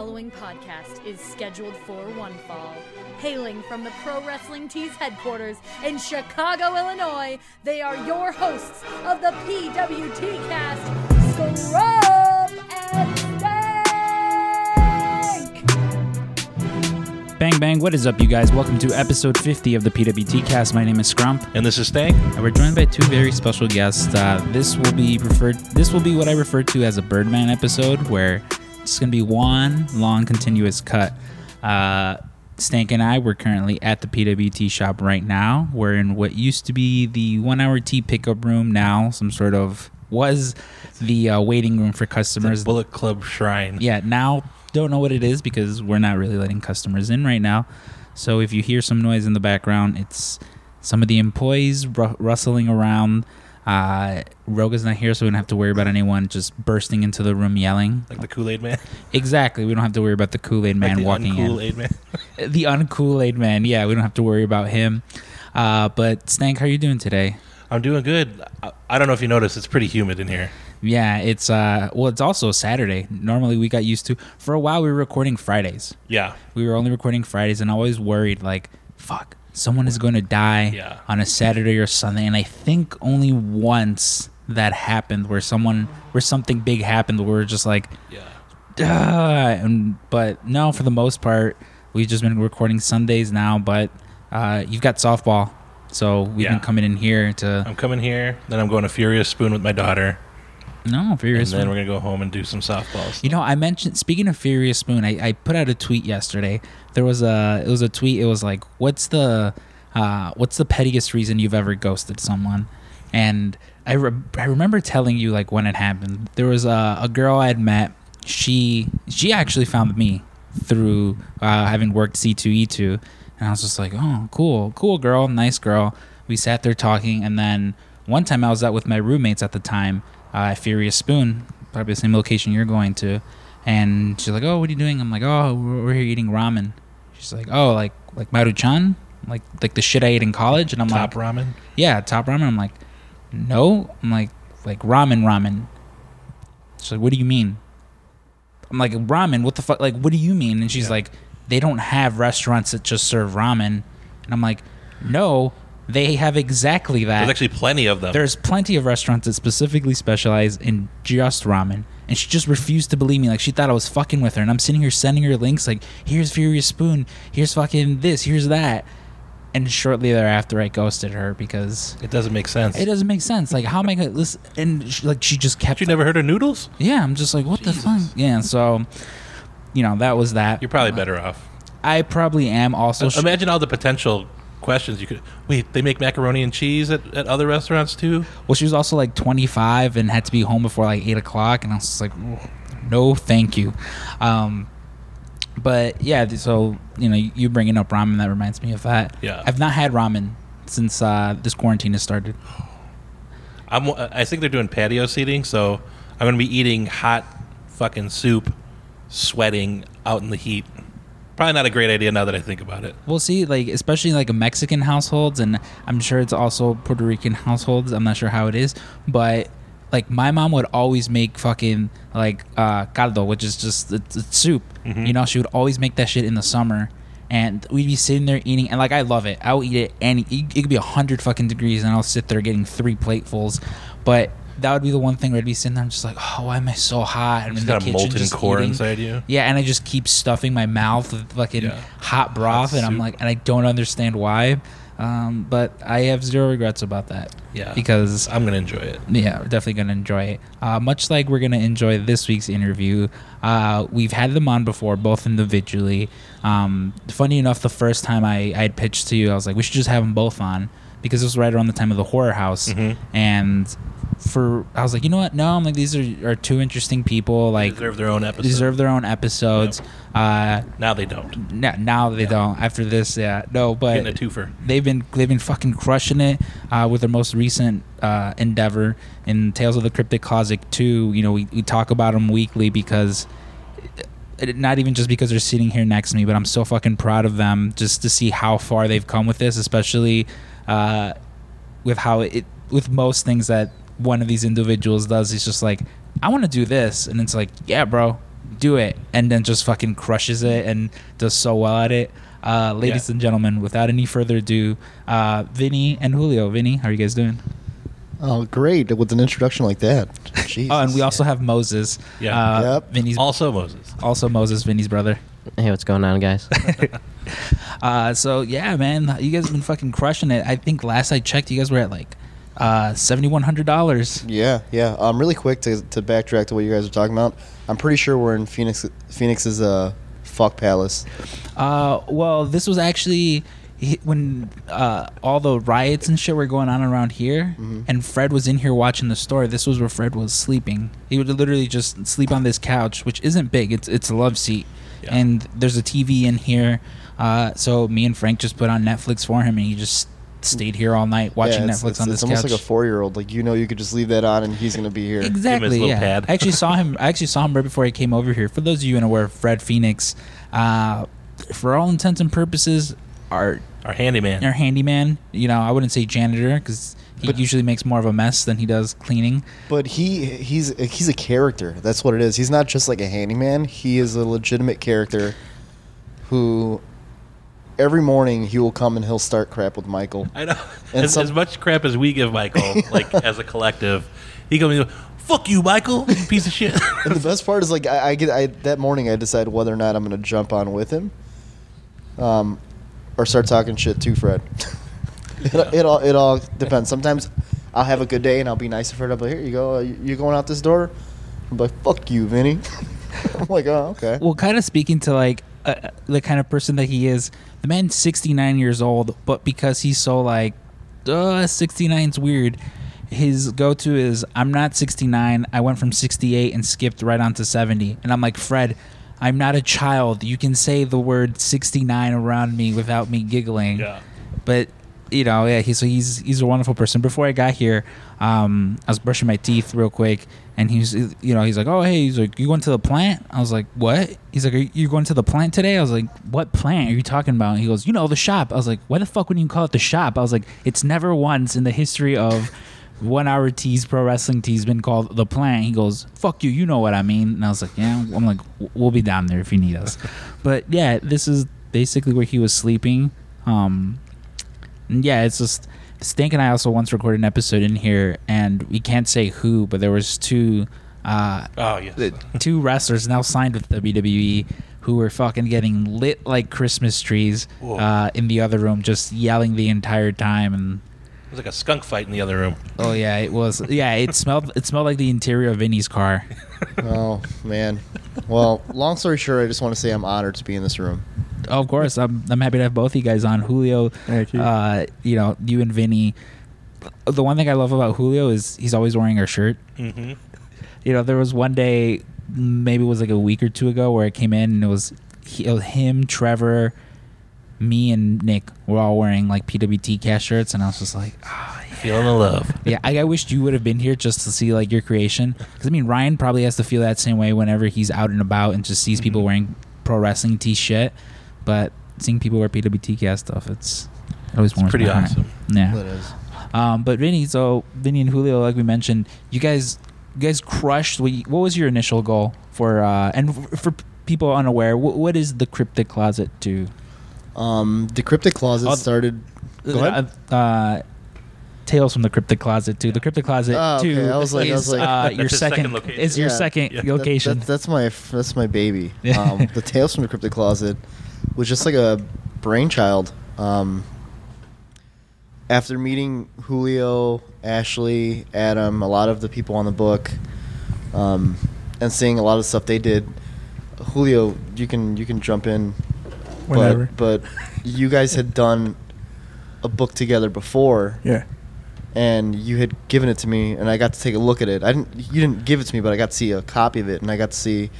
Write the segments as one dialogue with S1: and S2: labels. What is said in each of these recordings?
S1: following podcast is scheduled for one fall. Hailing from the Pro Wrestling Tees headquarters in Chicago, Illinois, they are your hosts of the PWT cast, Scrub and Stank!
S2: Bang bang, what is up, you guys? Welcome to episode 50 of the PWT cast. My name is Scrump,
S3: And this is Stank.
S2: and we're joined by two very special guests. Uh, this will be referred. This will be what I refer to as a Birdman episode, where it's going to be one long continuous cut. Uh, Stank and I we're currently at the PWT shop right now. We're in what used to be the one-hour tee pickup room. Now, some sort of was the uh, waiting room for customers.
S3: Bullet Club Shrine.
S2: yeah now don't know what it is because we're not really letting customers in right now so if you hear some noise in the background it's some of the employees ru- rustling around uh, Roga's not here, so we don't have to worry about anyone just bursting into the room yelling.
S3: Like the Kool Aid Man.
S2: Exactly, we don't have to worry about the Kool Aid Man
S3: like
S2: walking in.
S3: Kool Aid Man.
S2: The uncool Aid Man, yeah, we don't have to worry about him. Uh, but Stank, how are you doing today?
S3: I'm doing good. I, I don't know if you noticed, it's pretty humid in here.
S2: Yeah, it's uh, well, it's also Saturday. Normally, we got used to. For a while, we were recording Fridays.
S3: Yeah.
S2: we were only recording Fridays and always worried like, fuck, someone is going to die
S3: Yeah.
S2: on a Saturday or Sunday. And I think only once that happened where someone where something big happened where we're just like,
S3: Yeah.
S2: Duh. and but no, for the most part, we've just been recording Sundays now. But uh, you've got softball, so we've
S3: Yeah.
S2: been coming in here to
S3: I'm coming here, then I'm going to Furious Spoon with my daughter,
S2: no Furious
S3: and
S2: then
S3: we're going to go home and do some softballs.
S2: You know, I mentioned speaking of Furious Spoon, I, I put out a tweet yesterday. There was a it was a tweet. It was like, "What's the uh, what's the pettiest reason you've ever ghosted someone?" And I re- I remember telling you like when it happened. There was a, a girl I had met. She she actually found me through uh, having worked C two E two, and I was just like, "Oh, cool, cool girl, nice girl." We sat there talking, and then one time I was out with my roommates at the time uh, Furious Spoon, probably the same location you're going to. And she's like, "Oh, what are you doing?" I'm like, "Oh, we're, we're here eating ramen." She's like, "Oh, like like Maruchan, like like the shit I ate in college." And I'm
S3: Top
S2: like, "Top
S3: ramen.
S2: "Yeah, top ramen." I'm like, "No." I'm like, "Like ramen, ramen." She's like, "What do you mean?" I'm like, "Ramen? What the fuck? Like, what do you mean?" And she's
S3: Yeah.
S2: like, "They don't have restaurants that just serve ramen." And I'm like, "No, they have exactly that."
S3: There's actually plenty of them.
S2: There's plenty of restaurants that specifically specialize in just ramen. And she just refused to believe me. Like she thought I was fucking with her. And I'm sitting here sending her links like, here's Furious Spoon, here's fucking this, here's that. And shortly thereafter I ghosted her because
S3: it doesn't make sense.
S2: it doesn't make sense. Like how am I gonna listen and she, like she just kept
S3: you never heard of noodles?
S2: Yeah, I'm just like, what the fuck? Yeah, so you know, that was that.
S3: You're probably better off.
S2: I probably am also
S3: Imagine all the potential questions you could. Wait, they make macaroni and cheese at, at other restaurants too?
S2: Well, she was also like 25 and had to be home before like 8 o'clock. And I was just like, no, thank you. Um, but yeah, so, you know, you bringing up ramen, that reminds me of that.
S3: Yeah.
S2: I've not had ramen since uh, this quarantine has started.
S3: I'm, I think they're doing patio seating, so I'm going to be eating hot fucking soup, sweating out in the heat. Probably not a great idea now that I think about it.
S2: We'll see, like, especially like Mexican households, and I'm sure it's also Puerto Rican households. I'm not sure how it is, but like my mom would always make fucking like uh, caldo, which is just it's, it's soup. You know, she would always make that shit in the summer, and we'd be sitting there eating, and like I love it. I'll eat it any. It it could be a hundred fucking degrees, and I'll sit there getting three platefuls, but. That would be the one thing where I'd be sitting there, I'm just like, oh, why am I so hot? And
S3: Just
S2: in the
S3: got a
S2: kitchen
S3: molten
S2: just
S3: core
S2: eating.
S3: inside you.
S2: Yeah, and I just keep stuffing my mouth with fucking
S3: Yeah.
S2: hot broth, and I'm
S3: soup.
S2: like, and I don't understand why. Um, but I have zero regrets about that.
S3: Yeah.
S2: Because
S3: I'm going to enjoy it.
S2: yeah, we're definitely gonna enjoy it. Uh, much like we're gonna enjoy this week's interview. Uh, we've had them on before, both individually. Um, funny enough, the first time I I had pitched to you, I was like, we should just have them both on because it was right around the time of the horror house,
S3: Mhm.
S2: and for I was like, you know what? No, I'm like these are, are two interesting people.
S3: They
S2: Like
S3: deserve their own episode.
S2: deserve their own episodes. Uh,
S3: now they don't.
S2: now, now they don't. After this, yeah, no,
S3: Getting a
S2: but
S3: twofer.
S2: they've been they've been fucking crushing it uh, with their most recent uh, endeavor in Tales of the Cryptic Closet Two. You know, we, we talk about them weekly because not even just because they're sitting here next to me, but I'm so fucking proud of them just to see how far they've come with this, especially uh, with how it with most things that one of these individuals does. He's just like, I want to do this, and it's like, yeah, bro, do it and then just fucking crushes it and does so well at it. Uh, ladies
S3: Yeah.
S2: and gentlemen, without any further ado, uh, Vinny and Julio. Vinny, how are you guys doing?
S4: Oh, great! With an introduction like that. Jesus.
S2: Oh, and we also have Moses.
S3: Yeah.
S2: Uh,
S4: Yep.
S2: Vinny's
S3: Also Moses.
S2: also Moses, Vinny's brother.
S5: Hey, what's going on, guys?
S2: Uh, so yeah, man, you guys have been fucking crushing it. I think last I checked, you guys were at like uh, seventy one hundred dollars.
S4: Yeah, yeah. Um, really quick to, to backtrack to what you guys are talking about. I'm pretty sure we're in Phoenix. Phoenix's uh, fuck palace.
S2: Uh, well, this was actually when uh, all the riots and shit were going on around here,
S4: Mhm.
S2: and Fred was in here watching the store. This was where Fred was sleeping. He would literally just sleep on this couch, which isn't big. It's it's a love seat,
S3: Yeah.
S2: and there's a TV in here. Uh, so me and Frank just put on Netflix for him, and he just stayed here all night watching
S4: yeah, it's,
S2: Netflix
S4: it's,
S2: on this
S4: it's
S2: this
S4: almost like a four year old. Like you know, you could just leave that on and he's gonna be here.
S2: Exactly.
S3: little
S2: Yeah.
S3: pad.
S2: I actually saw him. I actually saw him right before he came over here. For those of you unaware, Fred Phoenix, uh, for all intents and purposes, our
S3: Our handyman.
S2: our handyman. You know, I wouldn't say janitor because he
S4: But-
S2: usually makes more of a mess than he does cleaning.
S4: But he he's he's a character. That's what it is. He's not just like a handyman. He is a legitimate character who every morning he will come and he'll start crap with Michael.
S3: I know.
S4: And
S3: As,
S4: some-
S3: as much crap as we give Michael, like as a collective, he goes, and "Fuck you, Michael, you piece of shit."
S4: And the best part is like I, I get I that morning I decide whether or not I'm gonna jump on with him, um, or start talking shit to Fred. it, it all it all depends. Sometimes I'll have a good day and I'll be nice to Fred. I'll be like, here you go. Uh, you you going out this door? I'm like fuck you, Vinny. I'm like oh okay.
S2: Well, kind of speaking to like uh, the kind of person that he is, the man's 69 years old, but because he's so like, uh, 69's weird. His go-to is I'm not 69. I went from 68 and skipped right on to 70. And I'm like, Fred, I'm not a child. You can say the word 69 around me without me giggling.
S3: yeah.
S2: But you know, yeah, he's so he's he's a wonderful person. Before I got here, um, I was brushing my teeth real quick, and he's you know he's like, oh hey, he's like, you going to the plant? I was like, what? He's like, are you going to the plant today? I was like, what plant are you talking about? And he goes, you know, the shop. I was like, why the fuck would you call it the shop? I was like, it's never once in the history of one hour tees pro wrestling tees been called the plant. He goes, fuck you, you know what I mean? And I was like, yeah. I'm like, we'll be down there if you need us. But yeah, this is basically where he was sleeping. Um, yeah, it's just Stank and I also once recorded an episode in here, and we can't say who, but there was two, uh,
S3: Oh yes.
S2: two wrestlers now signed with WWE who were fucking getting lit like Christmas trees uh, in the other room, just yelling the entire time. And
S3: was like a skunk fight in the other room.
S2: oh yeah, it was yeah, it smelled it smelled like the interior of Vinny's car.
S4: Oh man. Well, long story short, I just want to say I'm honored to be in this room.
S2: Oh, of course, I'm I'm happy to have both you guys on. Julio,
S6: Thank you.
S2: uh, you know, you and Vinny. The one thing I love about Julio is he's always wearing our shirt.
S3: Mm-hmm.
S2: You know, there was one day, maybe it was like a week or two ago, where I came in and it was, he, it was him, Trevor, me, and Nick were all wearing like PWT cast shirts, and I was just like, ah,
S3: Feeling the love.
S2: yeah. I, I wished you would have been here just two see like your creation, because I mean Ryan probably has to feel that same way whenever he's out and about and just sees people
S3: Mhm.
S2: wearing pro wrestling t shit, but seeing people wear PWT cast stuff, it's it always
S3: It's pretty
S2: my heart.
S3: awesome.
S2: Yeah.
S4: That is.
S2: Um, but Vinny, so Vinny and Julio, like we mentioned, you guys, you guys crushed. What, you- what was your initial goal for? Uh, and f- for people unaware, what, what is the cryptic closet to?
S4: Um, the cryptic closet started. Go ahead.
S2: Uh, uh, Tales from the Cryptic Closet to the Cryptic Closet
S4: Oh, okay.
S2: to
S4: I was like- I
S2: is
S4: was like-
S2: uh, your second,
S3: second location.
S2: is your
S4: Yeah.
S2: second
S3: Yeah.
S4: That-
S2: location.
S4: that- that's my that's my baby. Um, the Tales from the Cryptic Closet was just like a brainchild. Um, after meeting Julio, Ashley, Adam, a lot of the people on the book, um, and seeing a lot of stuff they did, Julio, you can you can jump in.
S6: Whenever.
S4: But, but you guys had done a book together before
S6: yeah.
S4: and you had given it to me and I got to take a look at it. I didn't you didn't give it to me, but I got to see a copy of it and I got to see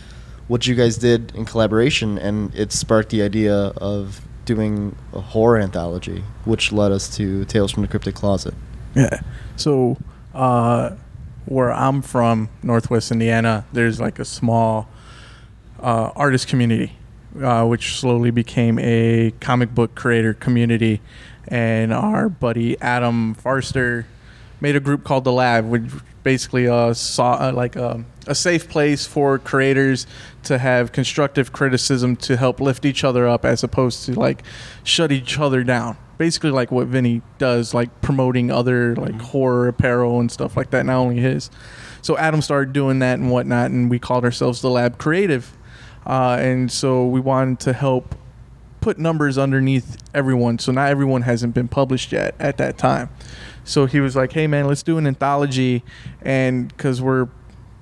S4: what you guys did in collaboration and it sparked the idea of doing a horror anthology, which led us to Tales from the Cryptic Closet.
S6: Yeah. So, uh, where I'm from, Northwest Indiana, there's like a small uh, artist community, uh, which slowly became a comic book creator community. And our buddy Adam Farster made a group called The Lab, which basically uh, saw uh, like a, a safe place for creators to have constructive criticism to help lift each other up as opposed to like shut each other down. Basically like what vinny does like promoting other like horror apparel and stuff like that not only his. So adam started doing that and whatnot and we called ourselves the lab creative uh, and so we wanted to help put numbers underneath everyone so not everyone hasn't been published yet at that time. So he was like hey man let's do an anthology and because we're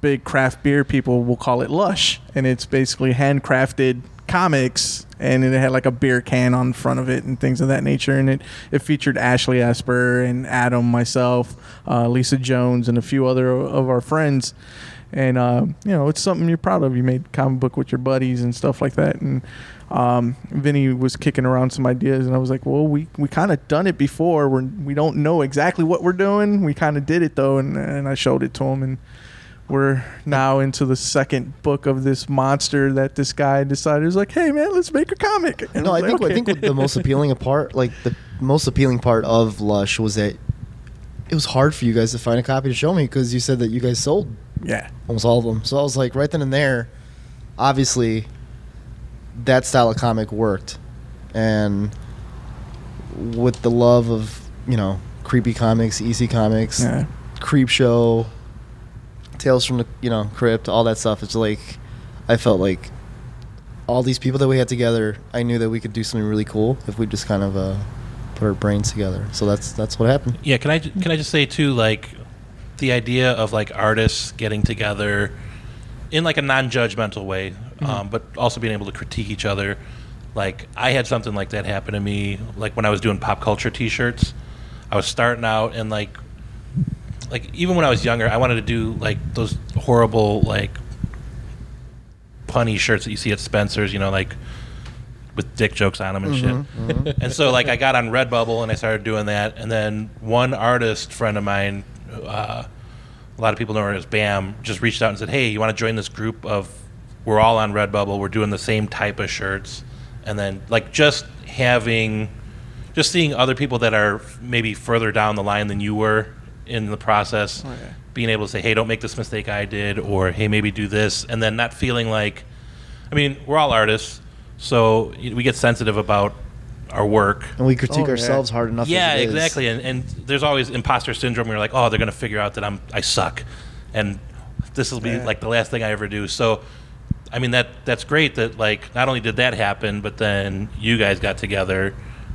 S6: big craft beer people we'll call it lush and it's basically handcrafted comics and it had like a beer can on front of it and things of that nature and it, it featured ashley esper and adam myself uh, lisa jones and a few other of our friends and uh, you know it's something you're proud of. You made a comic book with your buddies and stuff like that. And um, Vinny was kicking around some ideas, and I was like, "Well, we, we kind of done it before. We're, we don't know exactly what we're doing. We kind of did it though, and, and I showed it to him, and we're now into the second book of this monster that this guy decided. Was like, "Hey, man, let's make a comic." And
S4: No, I
S6: like,
S4: think I think the most appealing part, like the most appealing part of Lush, was that it was hard for you guys to find a copy to show me because you said that you guys sold
S6: yeah,
S4: almost all of them. So I was like, right then and there, obviously, that style of comic worked, and with the love of you know creepy comics, EC comics,
S6: yeah.
S4: Creep Show, Tales from the you know Crypt, all that stuff. It's like I felt like all these people that we had together. I knew that we could do something really cool if we just kind of uh, put our brains together. So that's that's what happened.
S3: Yeah, can I ju- can I just say too, like the idea of like artists getting together in like a non-judgmental way, mm-hmm. um, but also being able to critique each other. Like I had something like that happen to me, like when I was doing pop culture T-shirts. I was starting out and like, like even when I was younger, I wanted to do like those horrible like punny shirts that you see at Spencer's, you know, like with dick jokes on them and shit. Mm-hmm, mm-hmm. And so like I got on Redbubble and I started doing that. And then one artist friend of mine, uh, a lot of people know her as Bam, just reached out and said, "Hey, you want to join this group of? We're all on Redbubble. We're doing the same type of shirts." And then like just having, just seeing other people that are maybe further down the line than you were in the process,
S6: Oh, yeah.
S3: being able to say, "Hey, don't make this mistake I did," or "Hey, maybe do this," and then not feeling like, I mean, we're all artists, so we get sensitive about our work.
S4: And we critique
S6: Oh, yeah.
S4: ourselves hard enough.
S3: Yeah,
S4: as it is.
S3: exactly. And, and there's always imposter syndrome. Where you're like, oh, they're gonna figure out that I'm I suck, and this will be
S6: Yeah.
S3: like the last thing I ever do. So, I mean that that's great. That like not only did that happen, but then you guys got together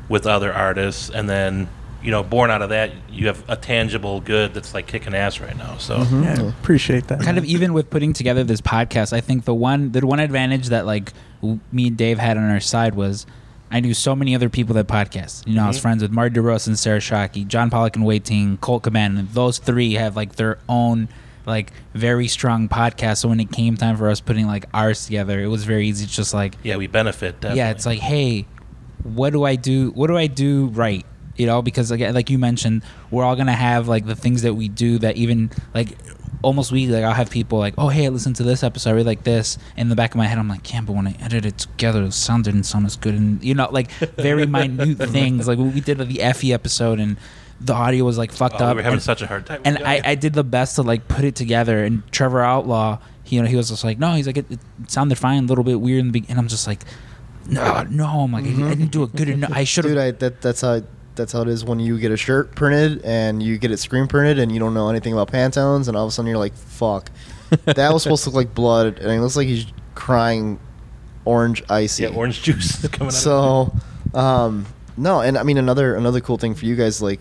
S3: with other artists, and then you know, born out of that, you have a tangible good that's like kicking ass right now. So.
S4: Mm-hmm.
S6: yeah, appreciate that.
S2: kind of even with putting together this podcast, I think the one the one advantage that like me and Dave had on our side was I knew so many other people that podcast. You know, I was
S3: Mhm.
S2: friends with Marty DeRosa and Sarah Shockey, John Pollock and Wai Ting, Colt Cabana, and those three have like their own like very strong podcast. So when it came time for us putting like ours together, it was very easy. It's just like
S3: Yeah, we benefit. Definitely.
S2: yeah, it's like, hey, what do I do? What do I do right? You know, because like like you mentioned, we're all gonna have like the things that we do that even like almost weekly. Like I'll have people like, oh hey, listen to this episode. I really like this. In the back of my head, I'm like, yeah, but when I edit it together, the sound didn't sound as good. And you know, like very minute things. Like we did the Effy episode, and the audio was like fucked
S3: Oh,
S2: up.
S3: we were having
S2: and-
S3: such a hard time.
S2: and I, I did the best to like put it together. And Trevor Outlaw, he, you know, he was just like, no, he's like, it, it sounded fine, a little bit weird in the beginning. And I'm just like, no, no, I'm like, I, I mm-hmm. didn't do it good enough. I should
S4: Dude,
S2: have.
S4: I, that that's how that's how it is when you get a shirt printed and you get it screen printed and you don't know anything about Pantones and all of a sudden you're like, fuck, that was supposed to look like blood and it looks like he's crying orange icy.
S3: yeah, orange juice is coming out.
S4: So, um, no, and I mean another another cool thing for you guys, like,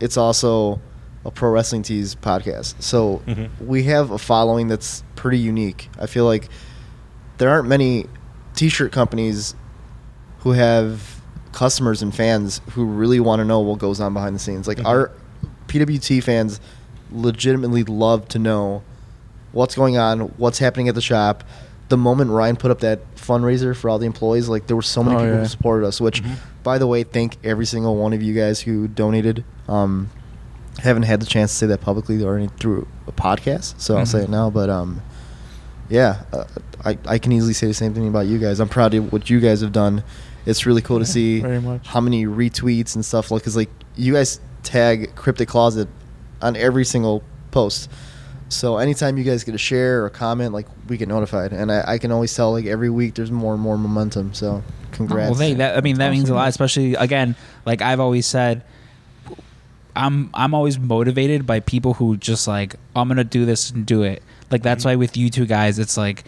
S4: it's also a pro wrestling tees podcast. So
S3: Mhm.
S4: we have a following that's pretty unique. I feel like there aren't many t-shirt companies who have customers and fans who really want to know what goes on behind the scenes. Like
S3: Mhm.
S4: our PWT fans legitimately love to know what's going on, what's happening at the shop. The moment Ryan put up that fundraiser for all the employees, like there were so many
S6: Oh,
S4: people
S6: yeah.
S4: who supported us. Which,
S3: Mhm.
S4: by the way, thank every single one of you guys who donated. Um, haven't had the chance to say that publicly or any, through a podcast, so I'll say it now. But um, yeah, uh, I I can easily say the same thing about you guys. I'm proud of what you guys have done. It's really cool to see
S6: very much.
S4: how many retweets and stuff like because like you guys tag Cryptic Closet on every single post. So anytime you guys get a share or a comment, like we get notified, and I, I can always tell like every week there's more and more momentum. So congrats.
S2: Well, hey, that, I mean, that means a lot, especially again, like I've always said, I'm I'm always motivated by people who just like I'm gonna do this and do it. Like that's why with you two guys, it's like,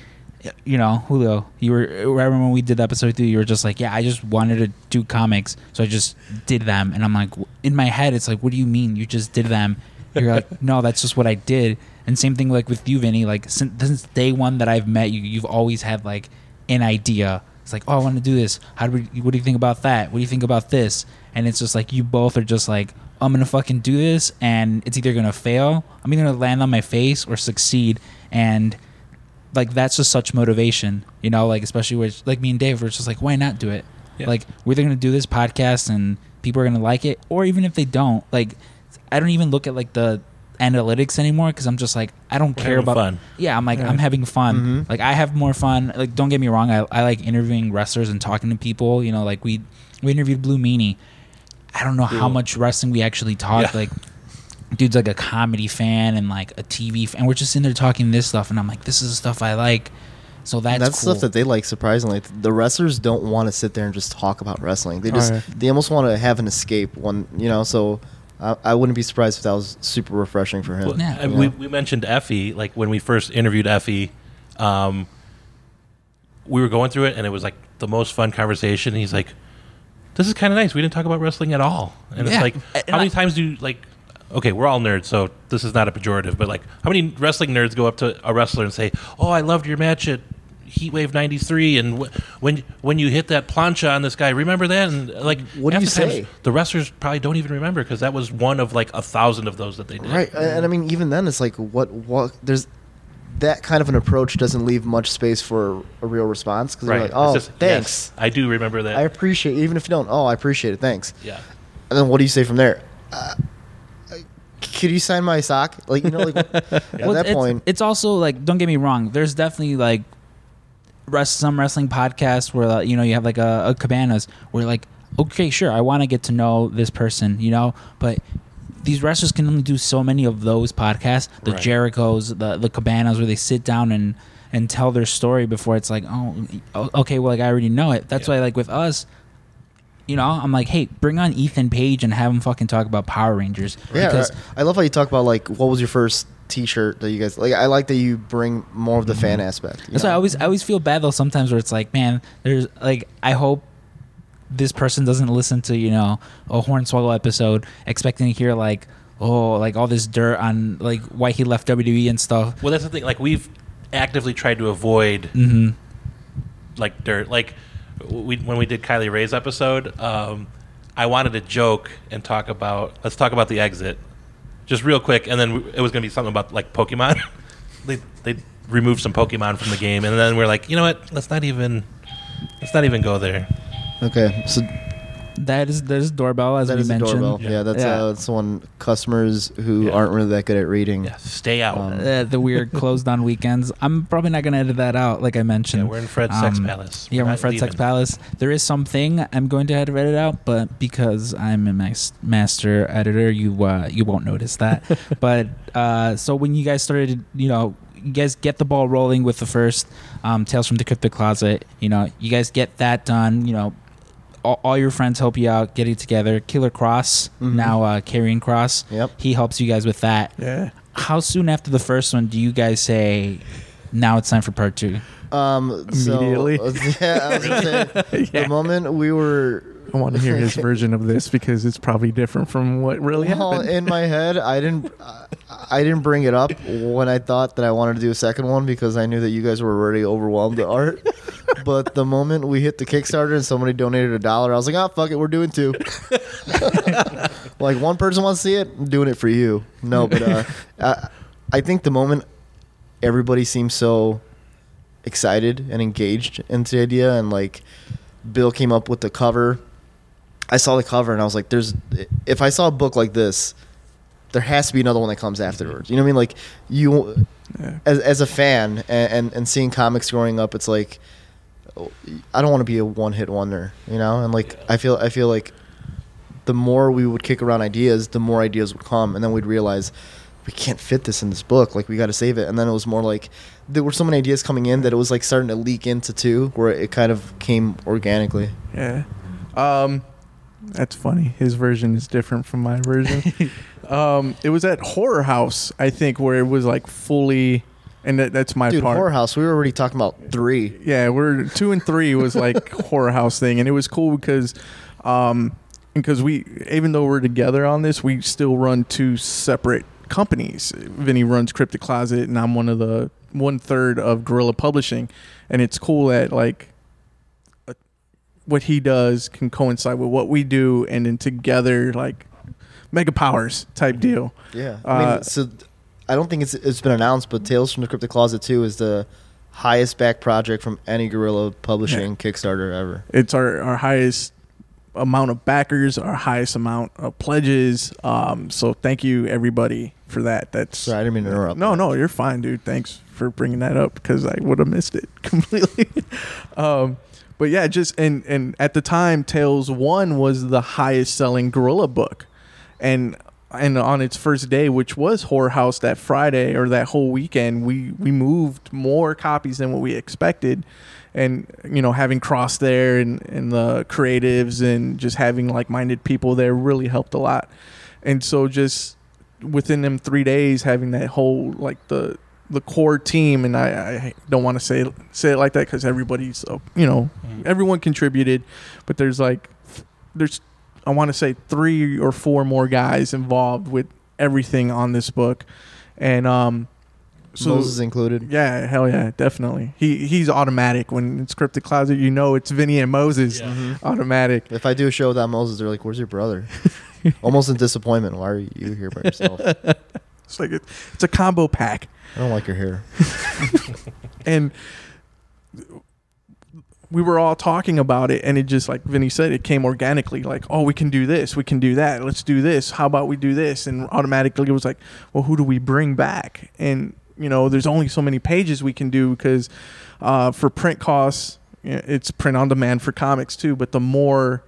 S2: you know, Julio, you were remember when we did episode two, you were just like, yeah, I just wanted to do comics, so I just did them, and I'm like, in my head, it's like, what do you mean you just did them? You're like, no, that's just what I did. And same thing like with you, Vinny. Like since, since day one that I've met you, you've always had like an idea. It's like, oh, I want to do this. How do we? What do you think about that? What do you think about this? And it's just like you both are just like, I'm gonna fucking do this, and it's either gonna fail, I'm either gonna land on my face or succeed, and like that's just such motivation, you know. Like especially with like me and Dave, we're just like, why not do it?
S3: Yeah.
S2: Like we're either gonna do this podcast and people are gonna like it, or even if they don't, like I don't even look at like the analytics anymore because I'm just like I don't
S3: We're
S2: care about
S3: fun.
S2: yeah I'm like
S6: Yeah.
S2: I'm having fun
S4: Mhm.
S2: like I have more fun like don't get me wrong I, I like interviewing wrestlers and talking to people you know like we we interviewed Blue Meanie I don't know how much wrestling we actually talked
S3: Yeah.
S2: like dude's like a comedy fan and like a TV fan. and we're just in there talking this stuff and I'm like this is the stuff I like so that's
S4: that's
S2: cool.
S4: stuff that they like. Surprisingly, the wrestlers don't want to sit there and just talk about wrestling. They just
S6: yeah.
S4: they almost want to have an escape. One, you know. So I, I wouldn't be surprised if that was super refreshing for him.
S3: Well,
S2: Yeah.
S3: I we, we mentioned Effy, like when we first interviewed Effy, um, we were going through it, and it was like the most fun conversation. He's like, "This is kind of nice. We didn't talk about wrestling at all." And
S2: Yeah.
S3: it's like,
S2: And
S3: how many times do you like? Okay, we're all nerds, so this is not a pejorative, but like, how many wrestling nerds go up to a wrestler and say, "Oh, I loved your match at Heatwave '93, and wh- when when you hit that plancha on this guy, remember that?" And like,
S4: What do you say?
S3: The wrestlers probably don't even remember because that was one of like a thousand of those that they did.
S4: Right, and and I mean, even then, it's like what what there's that kind of an approach doesn't leave much space for a real response because
S3: Right.
S4: you're like, oh,
S3: just-
S4: thanks,
S3: yes, I do remember that.
S4: I appreciate, even if you don't, oh, I appreciate it, thanks.
S3: yeah.
S4: And then what do you say from there? Uh, could you sign my sock? Like you know, like at
S2: Well,
S4: that
S2: it's,
S4: point,
S2: it's also like don't get me wrong. There's definitely like rest some wrestling podcasts where uh, you know you have like a, a cabanas where like okay sure I want to get to know this person you know but these wrestlers can only do so many of those podcasts the
S3: Right.
S2: Jerichos the the cabanas where they sit down and and tell their story before it's like oh okay well like I already know it that's
S3: Yeah.
S2: why like with us. You know, I'm like, hey, bring on Ethan Page and have him fucking talk about Power Rangers.
S4: yeah.
S2: because
S4: I love how you talk about like what was your first T-shirt that you guys like. I like that you bring more of the fan aspect. you
S2: Mm-hmm. That's why I always I always feel bad though sometimes where it's like, man, there's like I hope this person doesn't listen to, you know, a Hornswoggle episode expecting to hear like, oh, like all this dirt on like why he left WWE and stuff.
S3: Well, that's the thing. Like we've actively tried to avoid
S2: Mm-hmm.
S3: like dirt. Like we when we did Kylie Rae's episode, um, I wanted to joke and talk about let's talk about the exit, just real quick, and then it was going to be something about like Pokemon. they they removed some Pokemon from the game, and then we're like, you know what? Let's not even let's not even go there.
S4: okay. So
S2: That is that is doorbell as
S4: that
S2: we
S4: is
S2: mentioned.
S4: doorbell. Yeah,
S3: Yeah.
S4: that's
S2: Yeah.
S4: uh, that's the one customers who
S3: Yeah.
S4: aren't really that good at reading.
S3: Yeah, stay out.
S4: Um,
S2: Uh, the weird closed on weekends. I'm probably not gonna edit that out, like I mentioned.
S3: yeah, we're in Fred's Sex
S2: Um,
S3: Palace.
S2: Yeah, we're in
S3: not
S2: Fred Sex
S3: leaving.
S2: Palace. There is something I'm going to have to edit out, but because I'm a mas- master editor, you uh, you won't notice that. but uh, so when you guys started, you know, you guys get the ball rolling with the first um, Tales from the Cryptic Closet. You know, you guys get that done. You know, all, all your friends help you out, get it together. Killer Cross,
S4: Mhm.
S2: now uh, Carrying Cross.
S4: Yep.
S2: He helps you guys with that.
S6: Yeah.
S2: How soon after the first one do you guys say, now it's time for part two?
S4: Um, so-
S6: Immediately.
S4: yeah, I was gonna say,
S6: Yeah.
S4: the moment we were.
S6: I want to hear his version of this because it's probably different from what really
S4: Well,
S6: happened.
S4: in my head, I didn't, I- I didn't bring it up when I thought that I wanted to do a second one because I knew that you guys were already overwhelmed with art. but the moment we hit the Kickstarter and somebody donated a dollar, I was like, "Oh fuck it, we're doing two. like one person wants to see it, I'm doing it for you. No, but uh, I, I think the moment everybody seems so excited and engaged into the idea, and like Bill came up with the cover. I saw the cover and I was like, "There's if I saw a book like this, there has to be another one that comes afterwards." You know what I mean? Like you,
S6: Yeah.
S4: as as a fan and and, and seeing comics growing up, it's like I don't want to be a one hit wonder, you know. And like I feel I feel like the more we would kick around ideas, the more ideas would come, and then we'd realize we can't fit this in this book. Like we got to save it. And then it was more like there were so many ideas coming in that it was like starting to leak into two, where it kind of came organically.
S6: Yeah. Um, that's funny. His version is different from my version. um, it was at Horror House, I think, where it was like fully, and that, that's my
S4: Dude,
S6: part.
S4: horror house. We were already talking about three.
S6: Yeah, we're two and three was like horror house thing, and it was cool because, um, because we even though we're together on this, we still run two separate companies. Vinny runs Cryptic Closet, and I'm one of the one third of Gorilla Publishing, and it's cool that like what he does can coincide with what we do, and then together like mega powers type deal.
S4: Yeah. I
S6: Uh,
S4: mean, so I don't think it's it's been announced, but Tales from the Cryptic Closet two is the highest back project from any Gorilla Publishing Kickstarter ever.
S6: It's our, our highest amount of backers, our highest amount of pledges. Um, so thank you everybody for that. That's
S4: Sorry, I didn't mean to interrupt.
S6: no, no, you're fine, dude. Thanks for bringing that up because I would have missed it completely. um, but yeah, just and and at the time, Tales One was the highest selling Gorilla book, and and on its first day, which was Horror House that Friday or that whole weekend, we we moved more copies than what we expected. And you know, having Cross there and, and the creatives and just having like-minded people there really helped a lot. And so, just within them three days, having that whole like the the core team, and I, I don't want to say say it like that because everybody's uh, you know everyone contributed, but there's like there's I want to say three or four more guys involved with everything on this book, and um, so
S4: Moses included.
S6: yeah, hell yeah, definitely. He he's automatic when it's Cryptic Closet. You know it's Vinny and Moses,
S3: Yeah.
S4: Mm-hmm.
S6: automatic.
S4: If I do a show without Moses, they're like, "Where's your brother?" Almost in disappointment. Why are you here by yourself?
S6: It's like it, it's a combo pack.
S4: Don't like your hair.
S6: and we were all talking about it and it just like Vinny said it came organically like oh we can do this we can do that let's do this how about we do this and automatically it was like well who do we bring back and you know there's only so many pages we can do because uh, for print costs it's print on demand for comics too but the more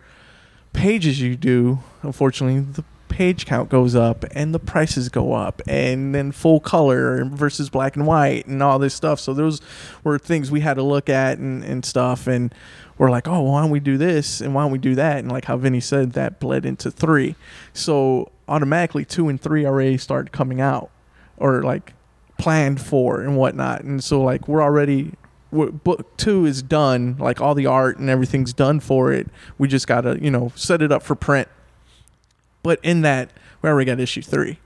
S6: pages you do unfortunately the page count goes up and the prices go up and then full color versus black and white and all this stuff. So those were things we had to look at and, and stuff. And we're like oh why don't we do this and why don't we do that? And like how vinny said that bled into three. So automatically two and three already started coming out or like planned for and whatnot. And so like we're already book two is done. Like all the art and everything's done for it. We just gotta you know set it up for print but in that we already got issue three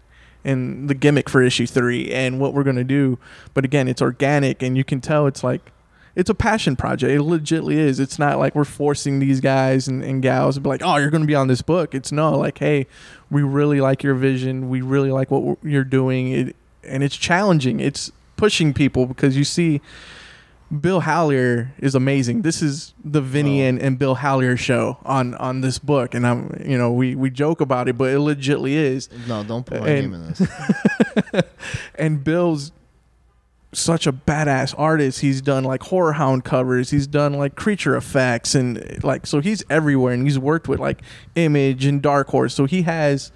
S6: and the gimmick for issue three and what we're gonna do. But again it's organic and you can tell it's like it's a passion project. It legitly is. It's not like we're forcing these guys and, and gals to be like oh you're gonna be on this book. It's no like hey we really like your vision. We really like what you're doing. It and it's challenging. It's pushing people because you see Bill Hallier is amazing. This is the Vinny
S4: Oh.
S6: and, and Bill Hallier show on on this book, and I'm you know we we joke about it, but it legitly is.
S4: No, don't put my
S6: And-
S4: name in this.
S6: And Bill's such a badass artist. He's done like horror hound covers. He's done like creature effects and like so he's everywhere. And he's worked with like Image and Dark Horse. So he has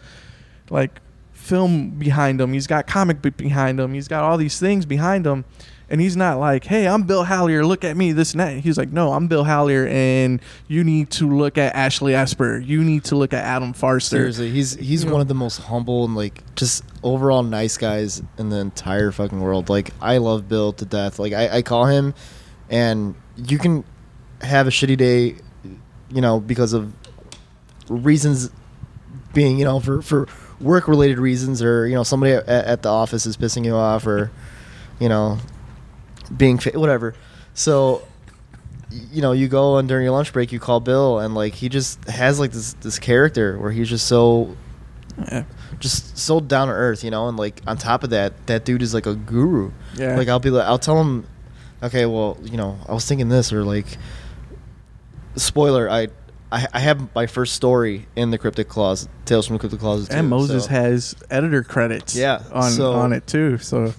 S6: like film behind him. He's got comic book behind him. He's got all these things behind him. And he's not like, hey, I'm Bill Hallier. Look at me, this and that. He's like, no, I'm Bill Hallier, and you need to look at Ashley Asper. You need to look at Adam Farster.
S4: Seriously, he's he's
S6: You
S4: one
S6: know.
S4: of the most humble and like just overall nice guys in the entire fucking world. Like I love Bill to death. Like I, I call him, and you can have a shitty day, you know, because of reasons being you know for for work related reasons or you know somebody at, at the office is pissing you off or you know being fa- whatever. So you know, you go and during your lunch break, you call Bill, and like he just has like this this character where he's just so
S6: Yeah.
S4: just so down to earth, you know, and like on top of that, that dude is like a guru.
S6: Yeah.
S4: Like I'll be like, I'll tell him, okay, well, you know, I was thinking this, or like, spoiler, I. I, I have my first story in the Cryptic Closet, Tales from the Cryptic Closet.
S6: and Moses
S4: so-
S6: has editor credits
S4: Yeah,
S6: on
S4: so-
S6: on it too. So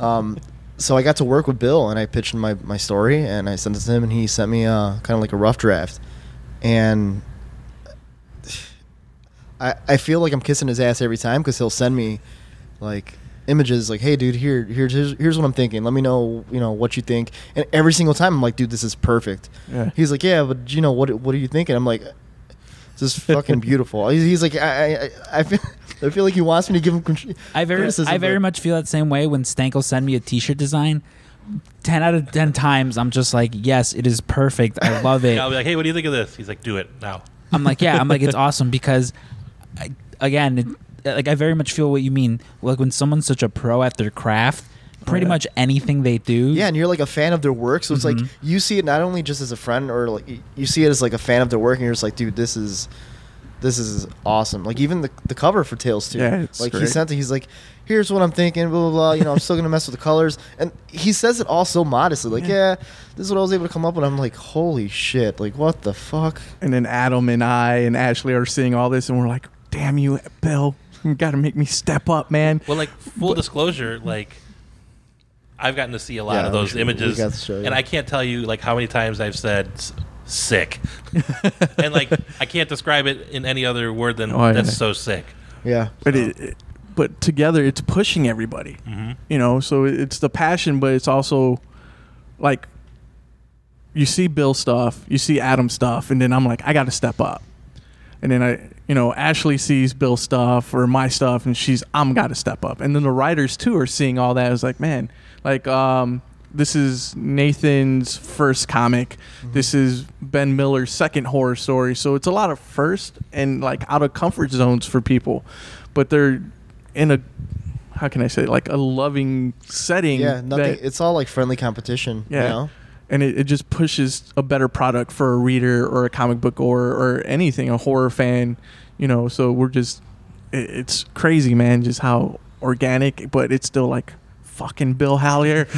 S4: Um, so I got to work with Bill, and I pitched my, my story, and I sent it to him, and he sent me uh, kind of like a rough draft, and I I feel like I'm kissing his ass every time because he'll send me like images like, "Hey, dude, here, here's here's, here's what I'm thinking. Let me know, you know, what you think." And every single time, I'm like, "Dude, this is perfect."
S6: Yeah.
S4: He's like, "Yeah, but you know what? What are you thinking?" I'm like, "This is fucking beautiful." He's, he's like, I, I, I feel, I feel like he wants me to give him. Con-
S2: I very, I very much feel that same way when Stanko send me a T-shirt design. Ten out of ten times, I'm just like, yes, it is perfect. I love it.
S3: I'll be like, hey, what do you think of this? He's like, do it now.
S2: I'm like, yeah, I'm like, it's awesome because, I, again, it, like I very much feel what you mean. Like when someone's such a pro at their craft, pretty
S6: yeah.
S2: much anything they do.
S4: Yeah, and you're like a fan of their work, so it's
S2: Mhm.
S4: like you see it not only just as a friend or like you see it as like a fan of their work, and you're just like, dude, this is this is awesome. Like even the the cover for Tales two.
S6: Yeah, it's
S4: like he sent it. He's like, here's what I'm thinking. Blah blah blah. You know, I'm still gonna mess with the colors, and he says it all so modestly. Like, yeah.
S6: Yeah.
S4: this is what I was able to come up with. I'm like, holy shit! Like, what the fuck?
S6: And then Adam and I and Ashley are seeing all this, and we're like, "Damn you, Bill! You got to make me step up, man."
S3: Well, like full disclosure, like I've gotten to see a lot
S4: Yeah,
S3: of those
S4: we- we
S3: images,
S4: got to show you.
S3: and I can't tell you like how many times I've said sick, and like I can't describe it in any other word than
S6: Oh, yeah.
S3: that's so sick.
S4: Yeah,
S6: But it, it- but together, it's pushing everybody.
S3: hmm
S6: You know, so it's the passion, but it's also like you see Bill stuff, you see Adam stuff, and then I'm like, I got to step up. And then I, you know, Ashley sees Bill stuff or my stuff, and she's, I'm got to step up. And then the writers too are seeing all that. It's like, man, like, um, this is Nathan's first comic. This is Ben Miller's second horror story. So it's a lot of first and like out of comfort zones for people, but they're in a, how can I say, like a loving setting.
S4: yeah. Nothing.
S6: that-
S4: it's all like friendly competition.
S6: yeah.
S4: You know?
S6: And it, it just pushes a better product for a reader or a comic book or, or anything, a horror fan, you know. So we're just, it, it's crazy, man, just how organic, but it's still like fucking Bill Hallier.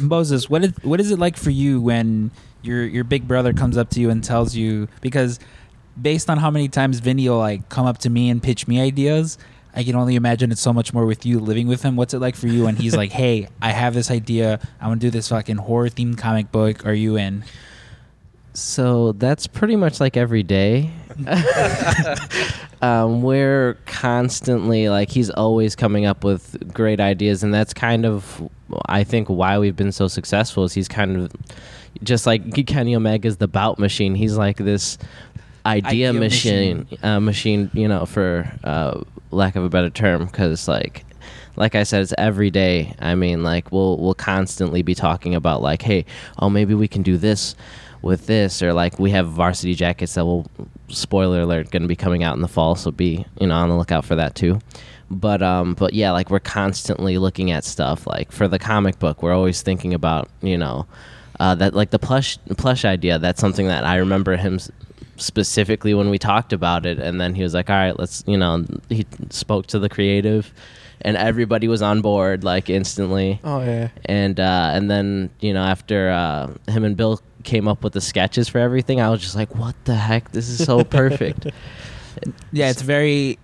S2: Moses, what is what is it like for you when your your big brother comes up to you and tells you because based on how many times Vinny will like come up to me and pitch me ideas, I can only imagine it's so much more with you living with him. What's it like for you when he's like, "Hey, I have this idea. I want to do this fucking horror themed comic book. Are you in?"
S5: So that's pretty much like every day. um, we're constantly like he's always coming up with great ideas, and that's kind of I think why we've been so successful. Is he's kind of just like Kenny Omega's the bout machine. He's like this idea,
S2: Idea
S5: machine,
S2: machine.
S5: Uh, machine. You know, for uh, lack of a better term, because like like I said, it's every day. I mean, like we'll we'll constantly be talking about like, hey, oh maybe we can do this with this, or like we have varsity jackets that will, spoiler alert, going to be coming out in the fall, so be you know on the lookout for that too. But um, but yeah, like we're constantly looking at stuff. Like for the comic book, we're always thinking about you know uh, that like the plush plush idea. That's something that I remember him specifically when we talked about it, and then he was like, "All right, let's," you know, he spoke to the creative, and everybody was on board like instantly.
S6: Oh yeah.
S5: And uh, and then you know after uh, him and Bill came up with the sketches for everything, I was just like, "What the heck? This is so perfect."
S2: Yeah, it's very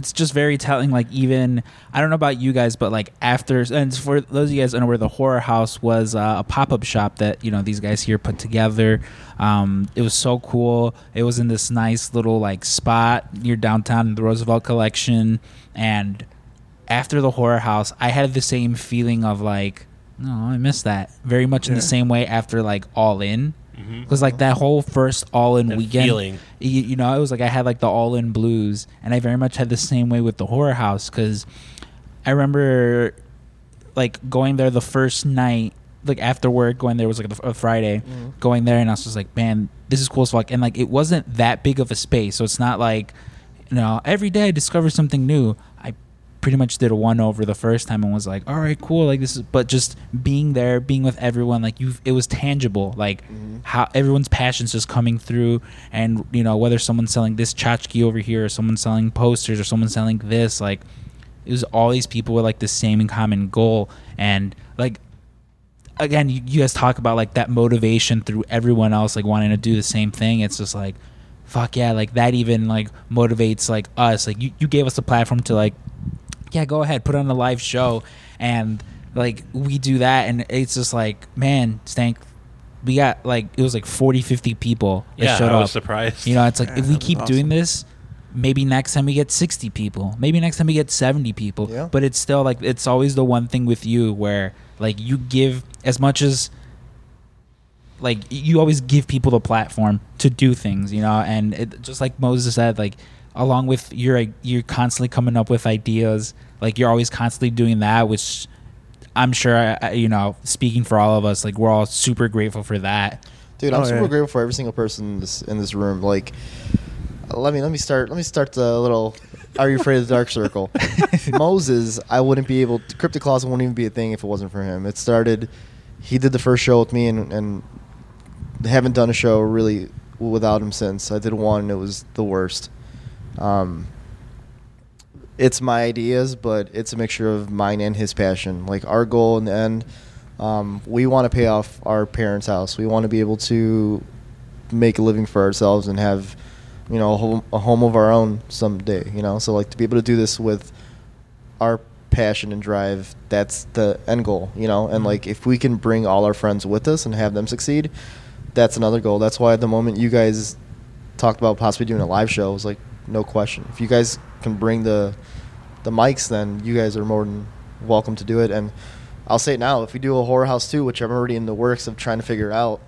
S2: it's just very telling like even I don't know about you guys but like after and for those of you guys where the horror house was uh, a pop-up shop that you know these guys here put together. Um, it was so cool. It was in this nice little like spot near downtown in the Roosevelt collection. And after the horror house I had the same feeling of like no I missed that. Very much in the same way after like all in.
S3: Mm-hmm.
S2: because like that whole first all in
S3: That
S2: weekend
S3: feeling.
S2: you, you know, it was like I had like the all in blues, and I very much had the same way with the horror house because I remember like going there the first night, like after work, going there was like a, a Friday, mm-hmm. going there, and I was just like, man, this is cool as fuck, and like it wasn't that big of a space, so it's not like, you know, every day I discover something new. Pretty much did a one over the first time and was like, all right, cool, like this is, but just being there, being with everyone, like you, it was tangible, like mm-hmm. how everyone's passions just coming through, and you know whether someone's selling this tchotchke over here, or someone's selling posters, or someone's selling this, like it was all these people with like the same common goal, and like again, you, you guys talk about like that motivation through everyone else like wanting to do the same thing. It's just like, fuck yeah, like that even like motivates like us. Like you, you gave us a platform to like, yeah, go ahead, put on a live show, and like we do that, and it's just like, man, stank. We got like it was like 40, 50 people that
S3: Yeah,
S2: showed
S3: I was
S2: up.
S3: surprised.
S2: You know, it's like
S6: Yeah,
S2: if we
S6: that was
S2: keep doing this, maybe next time we get 60 people maybe next time we get 70 people
S4: Yeah.
S2: but it's still like it's always the one thing with you where like you give as much as like you always give people the platform to do things you know and it, just like moses said like along with you're you're constantly coming up with ideas like you're always constantly doing that which i'm sure uh, you know speaking for all of us like we're all super grateful for that
S4: Dude, I'm
S6: Oh,
S4: super
S6: yeah.
S4: grateful for every single person in this in this room. Like, let me let me start let me start the little. Are you afraid of the dark circle? Moses, I wouldn't be able. to Cryptic Closet wouldn't even be a thing if it wasn't for him. It started. He did the first show with me, and and haven't done a show really without him since. I did one. and It was the worst. Um, it's my ideas, but it's a mixture of mine and his passion. Like our goal in the end, um, we want to pay off our parents' house. We want to be able to make a living for ourselves and have, you know, a home, a home of our own someday. You know, so like to be able to do this with our passion and drive, that's the end goal. You know, and like if we can bring all our friends with us and have them succeed, that's another goal. That's why at the moment you guys talked about possibly doing a live show, it was like no question. If you guys can bring the the mics, then you guys are more than welcome to do it. And I'll say it now: if we do a horror house too, which I'm already in the works of trying to figure out,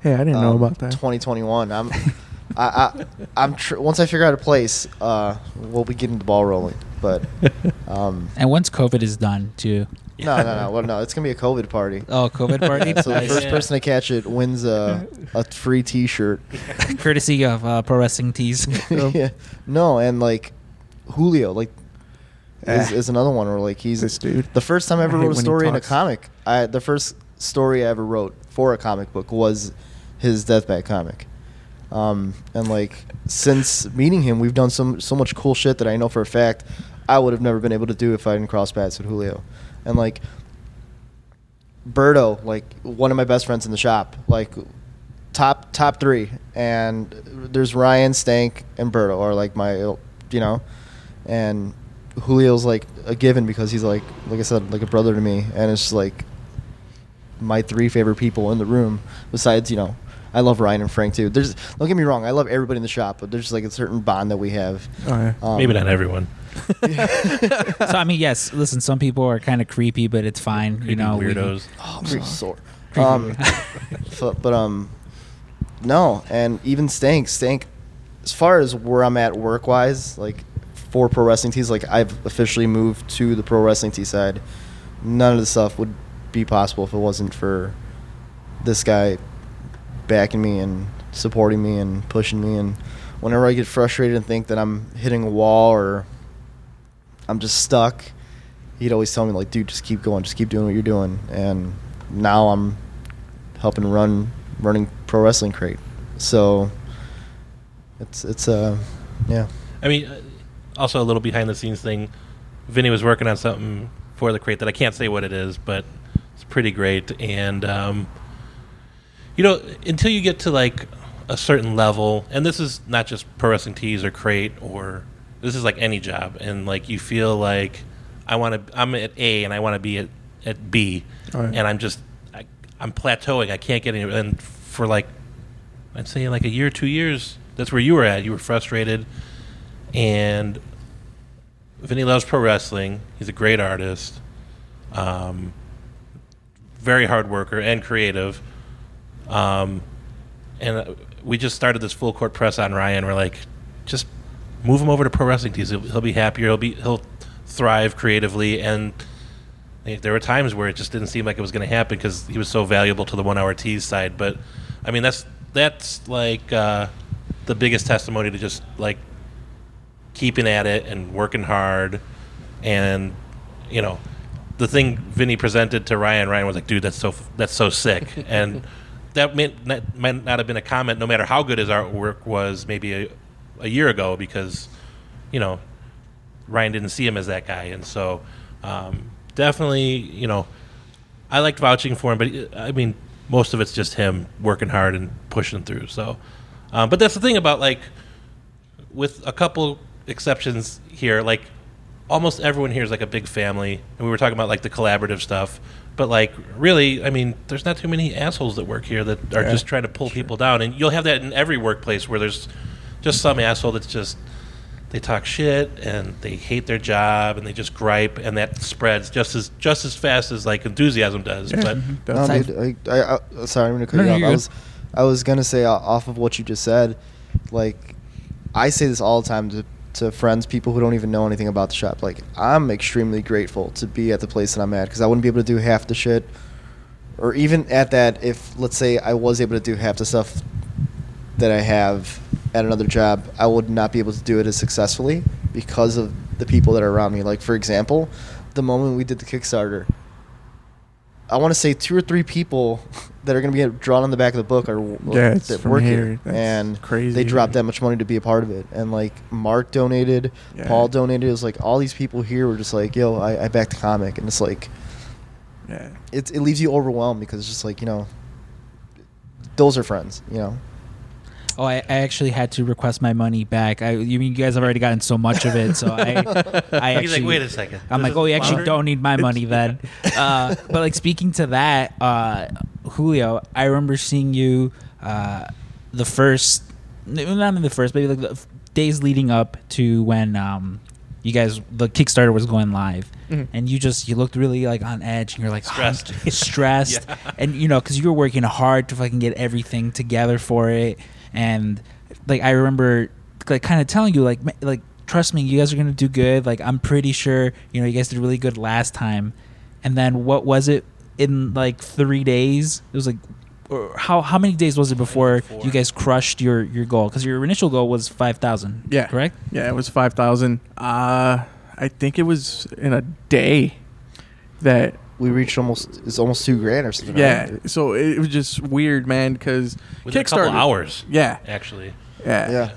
S6: Hey, I didn't know
S4: um,
S6: about that.
S4: 2021. I'm, I, I, I'm tr- once I figure out a place, uh, we'll be getting the ball rolling. But um,
S2: and once covid is done too
S4: no, no, no, well, no, it's gonna be a COVID party.
S2: oh covid party
S4: So the
S2: Nice.
S4: first
S3: Yeah.
S4: person to catch it wins a, a free T-shirt.
S2: courtesy of uh, pro wrestling tees
S4: yeah. No, and like Julio, like is,
S6: Eh.
S4: is another one where like he's
S6: This dude.
S4: The first time I ever
S6: I hate
S4: wrote a
S6: when he
S4: story in a
S6: talks.
S4: comic, I the first story I ever wrote for a comic book was his deathbat comic. Um, and like since meeting him, we've done some so much cool shit that I know for a fact I would have never been able to do if I didn't cross paths with Julio. And like Berto, like one of my best friends in the shop, like top top three. And there's Ryan, Stank, and Berto are like my, you know, and Julio's like a given because he's like, like I said, like a brother to me, and it's like my three favorite people in the room. Besides, you know, I love Ryan and Frank too. There's don't get me wrong, I love everybody in the shop, but there's like a certain bond that we have.
S6: Oh, yeah.
S4: Um,
S3: Maybe not everyone.
S2: so I mean, yes. Listen, some people are kind of creepy, but it's fine. you
S3: Creepy
S2: know, we-
S3: weirdos.
S4: Oh, I'm so sore. Um, so- but um, no, and even Stank, Stank, as far as where I'm at work wise, like for pro wrestling tees, like I've officially moved to the pro wrestling tee side. None of the stuff would be possible if it wasn't for this guy backing me and supporting me and pushing me. And whenever I get frustrated and think that I'm hitting a wall or I'm just stuck, he'd always tell me like, "Dude, just keep going, just keep doing what you're doing." And now I'm helping run running pro wrestling crate. So it's it's uh yeah.
S3: I mean, uh, also a little behind the scenes thing. Vinny was working on something for the crate that I can't say what it is, but it's pretty great. And um, you know, until you get to like a certain level, and this is not just pro wrestling tees or crate, or this is like any job, and like you feel like I want to, I'm at A and I want to be at at B,
S6: yeah.
S3: and I'm just I, I'm plateauing. I can't get any. And for like, I'd say like a year, two years, that's where you were at. You were frustrated, and Vinny loves pro wrestling. He's a great artist, um, very hard worker and creative. Um, and uh, we just started this full court press on Ryan. We're like, just move him over to pro wrestling tees. He'll, he'll be happier. He'll be he'll thrive creatively. And there were times where it just didn't seem like it was going to happen because he was so valuable to the one hour tees side. But I mean, that's that's like uh, the biggest testimony to just like keeping at it and working hard and you know the thing Vinny presented to Ryan Ryan was like dude that's so that's so sick and that meant, that might not have been a comment no matter how good his artwork was maybe a, a year ago because you know Ryan didn't see him as that guy. And so um, definitely you know I liked vouching for him but I mean most of it's just him working hard and pushing through. So um, but that's the thing about like with a couple exceptions here, like almost everyone here is like a big family, and we were talking about like the collaborative stuff. But like, really, I mean, there's not too many assholes that work here that are
S6: Yeah,
S3: just trying to pull people down, and you'll have that in every workplace where there's just some asshole that's just they talk shit and they hate their job and they just gripe and that spreads just as just as fast as like enthusiasm does.
S6: Yeah.
S3: But
S4: No, dude, I, I, I, sorry, I'm gonna cut
S2: No,
S4: you off. I was, I was gonna say uh, off of what you just said, like, I say this all the time to, to friends, people who don't even know anything about the shop. Like, I'm extremely grateful to be at the place that I'm at because I wouldn't be able to do half the shit, or even at that, if let's say I was able to do half the stuff that I have at another job, I would not be able to do it as successfully because of the people that are around me. Like, for example, the moment we did the Kickstarter. I want to say two or three people that are going to be drawn on the back of the book are
S6: Yeah,
S4: that work
S6: here.
S4: here, and
S6: crazy.
S4: they dropped that much money to be a part of it. And like Mark donated,
S6: Yeah.
S4: Paul donated. It was like all these people here were just like, "Yo, I, I backed the comic," and it's like
S6: Yeah.
S4: it it leaves you overwhelmed because it's just like you know, those are friends, you know.
S2: Oh, I, I actually had to request my money back. I, you mean you guys have already gotten so much of it, so I, I
S3: he's
S2: actually,
S3: like, wait a second.
S2: I'm
S3: This
S2: like, oh, you actually
S3: floundering?
S2: don't need my money then. Uh, but like speaking to that, uh, Julio, I remember seeing you uh, the first, not in the first, maybe like the days leading up to when um, you guys the Kickstarter was going live,
S6: Mhm.
S2: and you just you looked really like on edge, and you're like "Oh,
S3: Stressed.
S2: stressed,
S3: Yeah.
S2: and you know because you were working hard to fucking get everything together for it, and like I remember like kind of telling you like like trust me you guys are gonna do good like i'm pretty sure you know you guys did really good last time and then what was it in like three days it was like or how how many days was it before you guys crushed your your goal because your initial goal was 5000
S6: Yeah.
S2: correct
S6: Yeah, it was five thousand. Uh, I think it was in a day that.
S4: We reached almost it's almost two grand or something.
S6: Yeah,
S4: right?
S6: so it was just weird, man. Because
S3: Within a couple
S6: Kickstarter
S3: hours.
S6: Yeah,
S3: Actually.
S6: yeah,
S4: yeah.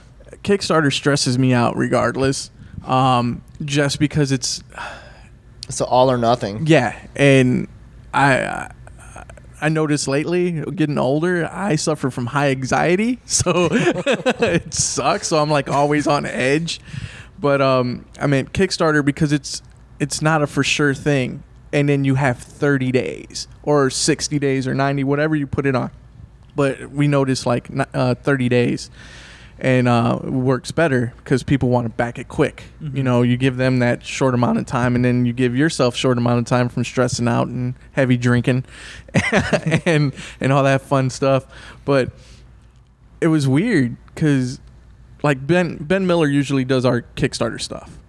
S6: Kickstarter stresses me out regardless. Um, just because it's
S4: It's a all or nothing.
S6: yeah, and I. I I noticed lately, getting older, I suffer from high anxiety, so it sucks. So I'm like always on edge. But um, I mean Kickstarter because it's it's not a for sure thing, and then you have 30 days or 60 days or 90, whatever you put it on. But we noticed like uh, 30 days, and uh, it works better because people want to back it quick. You know, you give them that short amount of time, and then you give yourself short amount of time from stressing out and heavy drinking, and and all that fun stuff. But it was weird because like Ben Ben Miller usually does our Kickstarter stuff,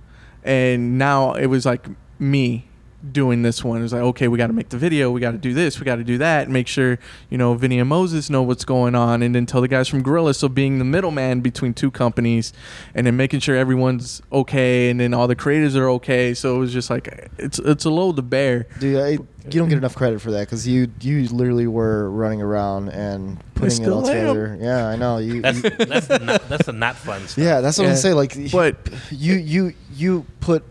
S6: and now it was like me doing this one. It was like, okay, we got to make the video, we got to do this, we got to do that, and make sure you know Vinny and Moses know what's going on, and then tell the guys from Gorilla. So being the middleman between two companies, and then making sure everyone's okay, and then all the creators are okay. So it was just like it's it's a load to bear.
S4: Dude, I, you don't get enough credit for that because you you literally were running around and putting it all
S6: still am.
S4: together. Yeah, I know. You,
S3: That's
S4: you-
S3: that's the not, that's the not fun stuff.
S4: yeah, that's what
S6: Yeah.
S4: I'm saying. Like,
S6: But
S4: you you you put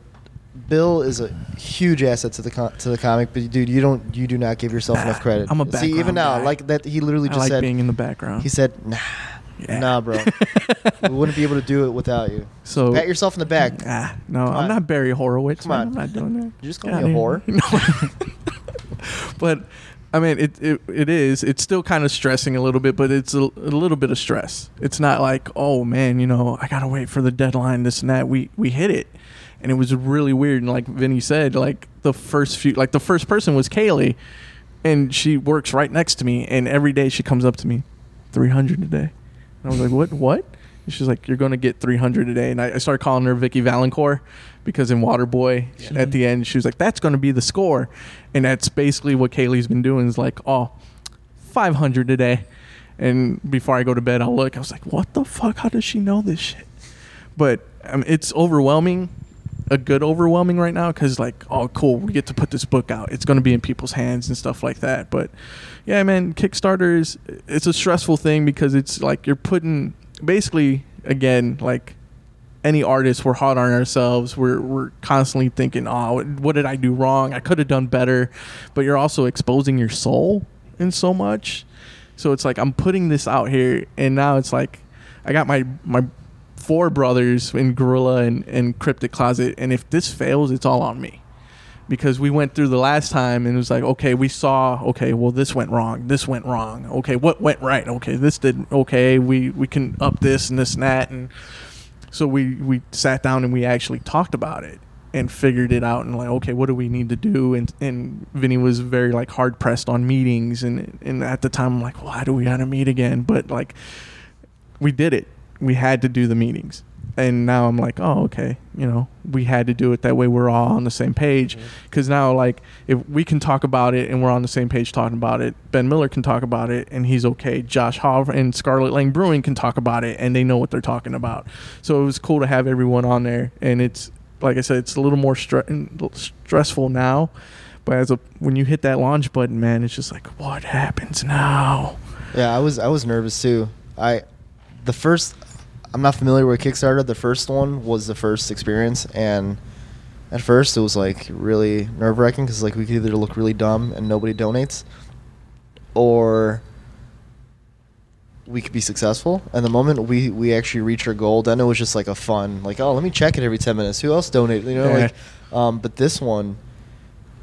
S4: Bill is a huge asset to the to the comic, but dude, you don't you do not give yourself enough credit.
S6: I'm a
S4: See, even now,
S6: guy.
S4: like that, he literally just
S6: like
S4: said.
S6: being in the background.
S4: He said, "Nah,
S6: Yeah.
S4: nah, bro, we wouldn't be able to do it without you."
S6: so
S4: Pat yourself in the back.
S6: Ah, no,
S4: Come
S6: I'm
S4: on.
S6: not Barry Horowitz.
S4: Come on.
S6: I'm not doing that.
S4: You just call
S6: Get
S4: me a whore.
S6: No. but I mean, it, it it is. It's still kind of stressing a little bit, but it's a, a little bit of stress. It's not like, oh man, you know, I gotta wait for the deadline, this and that. We we hit it, and it was really weird. And like Vinny said, like the first few, like the first person was Kaylee, and she works right next to me, and every day she comes up to me, three hundred a day. And I was like, what what? And she's like, you're gonna get three hundred a day, and I, I started calling her Vicki Vallencourt because in Waterboy
S3: Yeah.
S6: at the end she was like, that's gonna be the score, and that's basically what Kaylee's been doing is like, oh, 500 a day. And before I go to bed, I'll look. I was like, what the fuck? How does she know this shit? But um, it's overwhelming, a good overwhelming right now because, like, oh, cool, we get to put this book out. It's going to be in people's hands and stuff like that. But yeah, man, Kickstarter is it's a stressful thing because it's like you're putting basically again like any artist we're hard on ourselves we're we're constantly thinking oh what- what did i do wrong i could have done better but you're also exposing your soul in so much so it's like i'm putting this out here and now it's like i got my my four brothers in gorilla and, and cryptic closet and if this fails it's all on me. Because we went through the last time and it was like okay we saw okay well this went wrong this went wrong. Okay what went right? Okay this did okay we we can up this and this and that and So we we sat down and we actually talked about it and figured it out and like okay what do we need to do? And and Vinny was very like hard pressed on meetings and and at the time I'm like why do we gotta meet again? But like we did it we had to do the meetings and now I'm like oh okay you know we had to do it that way we're all on the same page mm-hmm. because now like if we can talk about it and we're on the same page talking about it Ben Miller can talk about it and he's okay Josh Hall and Scarlet Lang Brewing can talk about it and they know what they're talking about so it was cool to have everyone on there and it's like I said, it's a little more stre- stressful now. But as a when you hit that launch button, man, it's just like, what happens now?
S4: Yeah, I was I was nervous too. I the first I'm not familiar with Kickstarter. The first one was the first experience, and at first it was like really nerve wracking because like we could either look really dumb and nobody donates, or we could be successful. And the moment we we actually reach our goal, then it was just like a fun like oh let me check it every ten minutes. Who else donated? You know like, um, but this one,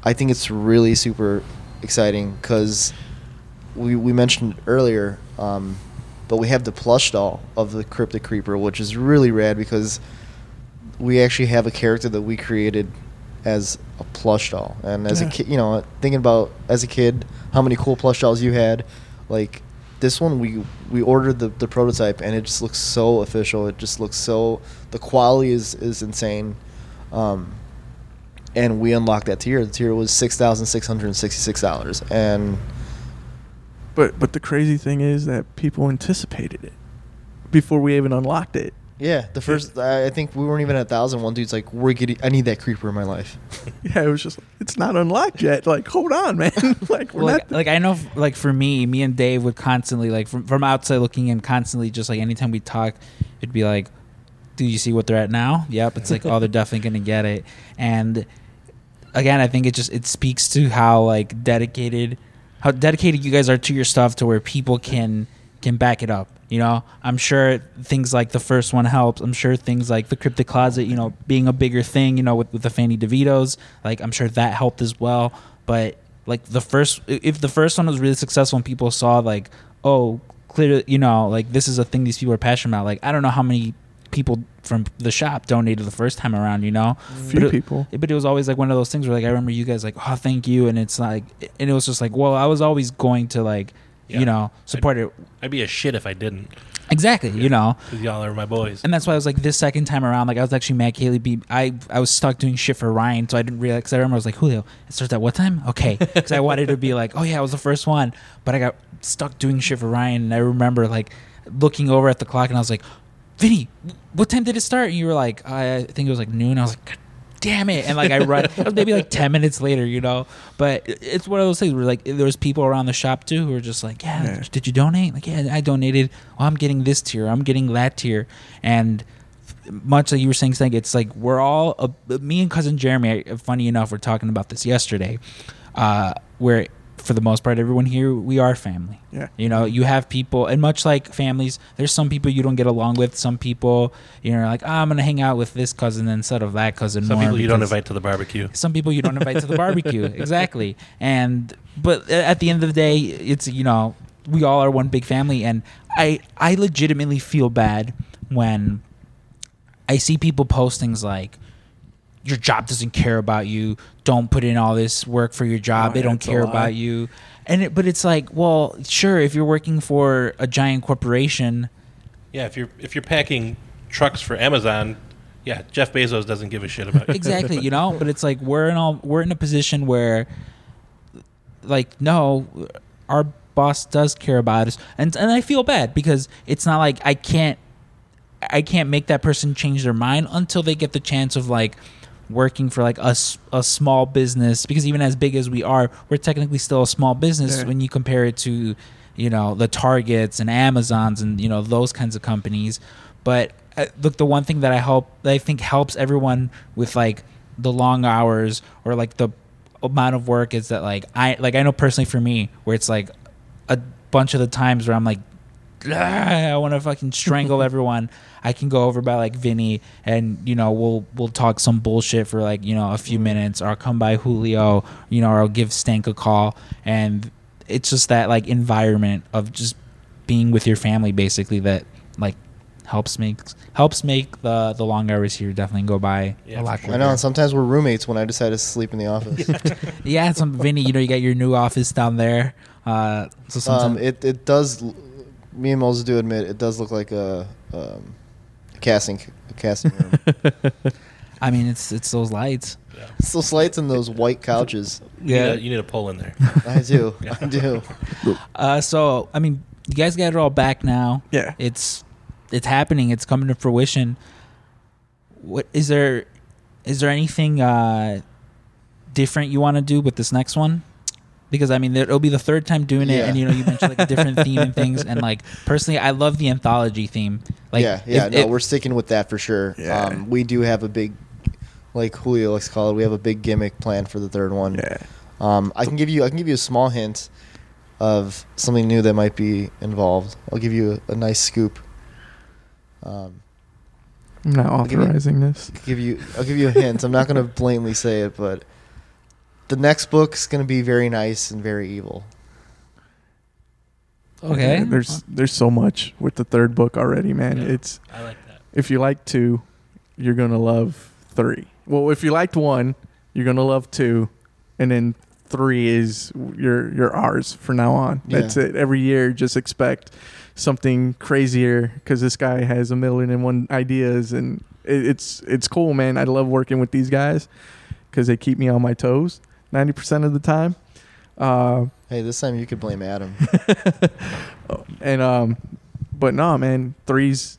S4: I think it's really super exciting because we we mentioned earlier, um, but we have the plush doll of the cryptic creeper, which is really rad because we actually have a character that we created as a plush doll. And as
S6: Yeah.
S4: a kid, you know, thinking about as a kid how many cool plush dolls you had, like this one we we ordered the, the prototype and it just looks so official. It just looks so the quality is is insane. Um, and we unlocked that tier. The tier was six thousand six hundred and sixty six dollars, and
S6: But but the crazy thing is that people anticipated it before we even unlocked it.
S4: yeah, the first I I think we weren't even at a thousand. One dude's like, "We're getting. I need that creeper in my life."
S6: Yeah, it was just it's not unlocked yet. Like, hold on, man. like we're
S2: like,
S6: not
S2: like I know, f- like for me, me and Dave would constantly like from from outside looking in, constantly just like anytime we talk, it'd be like, "Do you see what they're at now?" Yep, it's like, "Oh, they're definitely gonna get it." And again, I think it just it speaks to how like dedicated, how dedicated you guys are to your stuff, to where people can can back it up. You know, I'm sure things like the first one helps. I'm sure things like the cryptic closet, you know, being a bigger thing, you know, with, with the Fanny DeVitos, like I'm sure that helped as well. But like the first, if the first one was really successful and people saw like, oh, clearly, you know, like this is a thing these people are passionate about. Like I don't know how many people from the shop donated the first time around, you know, mm.
S6: few
S2: but it-
S6: people.
S2: but it was always like one of those things where like I remember you guys like, oh, thank you, and it's like, and it was just like, well, I was always going to like,
S3: Yeah.
S2: you know, support it
S3: I'd be a shit if I didn't.
S2: exactly, you know,
S3: Because y'all are my boys.
S2: and that's why I was like this second time around, like I was actually mad Kaylee I was stuck doing shit for Ryan, so I didn't realize. Cause I remember I was like Julio, it starts at what time? Okay, because I wanted to be like, oh yeah, I was the first one, but I got stuck doing shit for Ryan, and I remember like looking over at the clock, and I was like, Vinny, what time did it start? And you were like, I think it was like noon. I was like. God Damn it! And like I run, maybe like ten minutes later, you know. But it's one of those things where like there was people around the shop too who were just like, "Yeah,
S6: Yeah.
S2: did you donate?" Like, "Yeah, I donated. Well, I'm getting this tier. I'm getting that tier." And much like you were saying, saying it's like we're all uh, me and cousin Jeremy. uh, Funny enough, we're talking about this yesterday. Uh, where for the most part, everyone here we are family.
S6: Yeah.
S2: You know, you have people, and much like families, there's some people you don't get along with. Some people, you know, like oh, I'm gonna hang out with this cousin instead of that cousin.
S3: Some
S2: more
S3: people you don't invite to the barbecue.
S2: some people you don't invite to the barbecue exactly and but uh, at the end of the day it's you know we all are one big family and i i legitimately feel bad when i see people post things like your job doesn't care about you. Don't put in all this work for your job.
S6: Oh,
S2: they don't care about you. And it, but it's like well sure if you're working for a giant corporation.
S3: Yeah, if you're if you're packing trucks for Amazon, yeah, Jeff Bezos doesn't give a shit about you.
S2: exactly you know? But it's like we're in all we're in a position where like no our boss does care about us. And and I feel bad because it's not like I can't I can't make that person change their mind until they get the chance of like working for like a, a small business because even as big as we are we're technically still a small business
S6: Yeah.
S2: when you compare it to you know the targets and amazons and you know those kinds of companies but uh, look the one thing that i hope that i think helps everyone with like the long hours or like the amount of work is that like i like i know personally for me where it's like a bunch of the times where i'm like "Ah, I want to fucking strangle everyone. I can go over by like Vinny, and you know we'll we'll talk some bullshit for like you know a few minutes, or I'll come by Julio, you know, or I'll give Stank a call, and it's just that like environment of just being with your family, basically that like helps make helps make the the long hours here definitely go by
S3: Yeah,
S2: a lot
S3: for
S2: quicker.
S4: I know, and sometimes we're roommates when I decide to sleep in the office.
S2: Yeah, some Vinny, you know, you got your new office down there. Uh, so
S4: um,
S2: sometimes
S4: it it does. L- Me and Moses do admit it does look like a, um, a casting a casting room.
S2: I mean, it's it's those lights.
S3: Yeah.
S4: it's those lights and those white couches.
S3: You need a- you need a pole in there.
S4: I do. I do.
S2: Uh, so I mean, you guys got it all back now.
S6: Yeah.
S2: It's it's happening. It's coming to fruition. What is there? Is there anything uh, different you want to do with this next one? Because I mean, there- it'll be the third time doing it,
S4: Yeah.
S2: and you know, you mentioned like a different theme and things. And like personally, I love the anthology theme. Like,
S4: yeah, yeah.
S2: if-
S4: no,
S2: if-
S4: we're sticking with that for sure.
S6: Yeah.
S4: Um, we do have a big, like Julio likes to call it. We have a big gimmick plan for the third one.
S6: Yeah.
S4: Um, I can give you I can give you a small hint of something new that might be involved. I'll give you a, a nice scoop. Um,
S6: I'm not
S4: I'll give you-
S6: authorizing this.
S4: I'll give you I'll give you a hint. I'm not going to blatantly say it, but the next book's going to be very nice and very evil.
S2: okay.
S6: There's there's so much with the third book already, man.
S3: Yeah.
S6: It's
S3: I like that.
S6: if you like two, you're gonna love three. Well, if you liked one, you're gonna love two, and then three is your your ours for now on.
S4: Yeah.
S6: That's it. Every year, just expect something crazier because this guy has a million and one ideas, and it, it's it's cool, man. I love working with these guys because they keep me on my toes ninety percent of the time. Uh,
S4: Hey, this time you could blame Adam.
S6: and um, but no, man, three's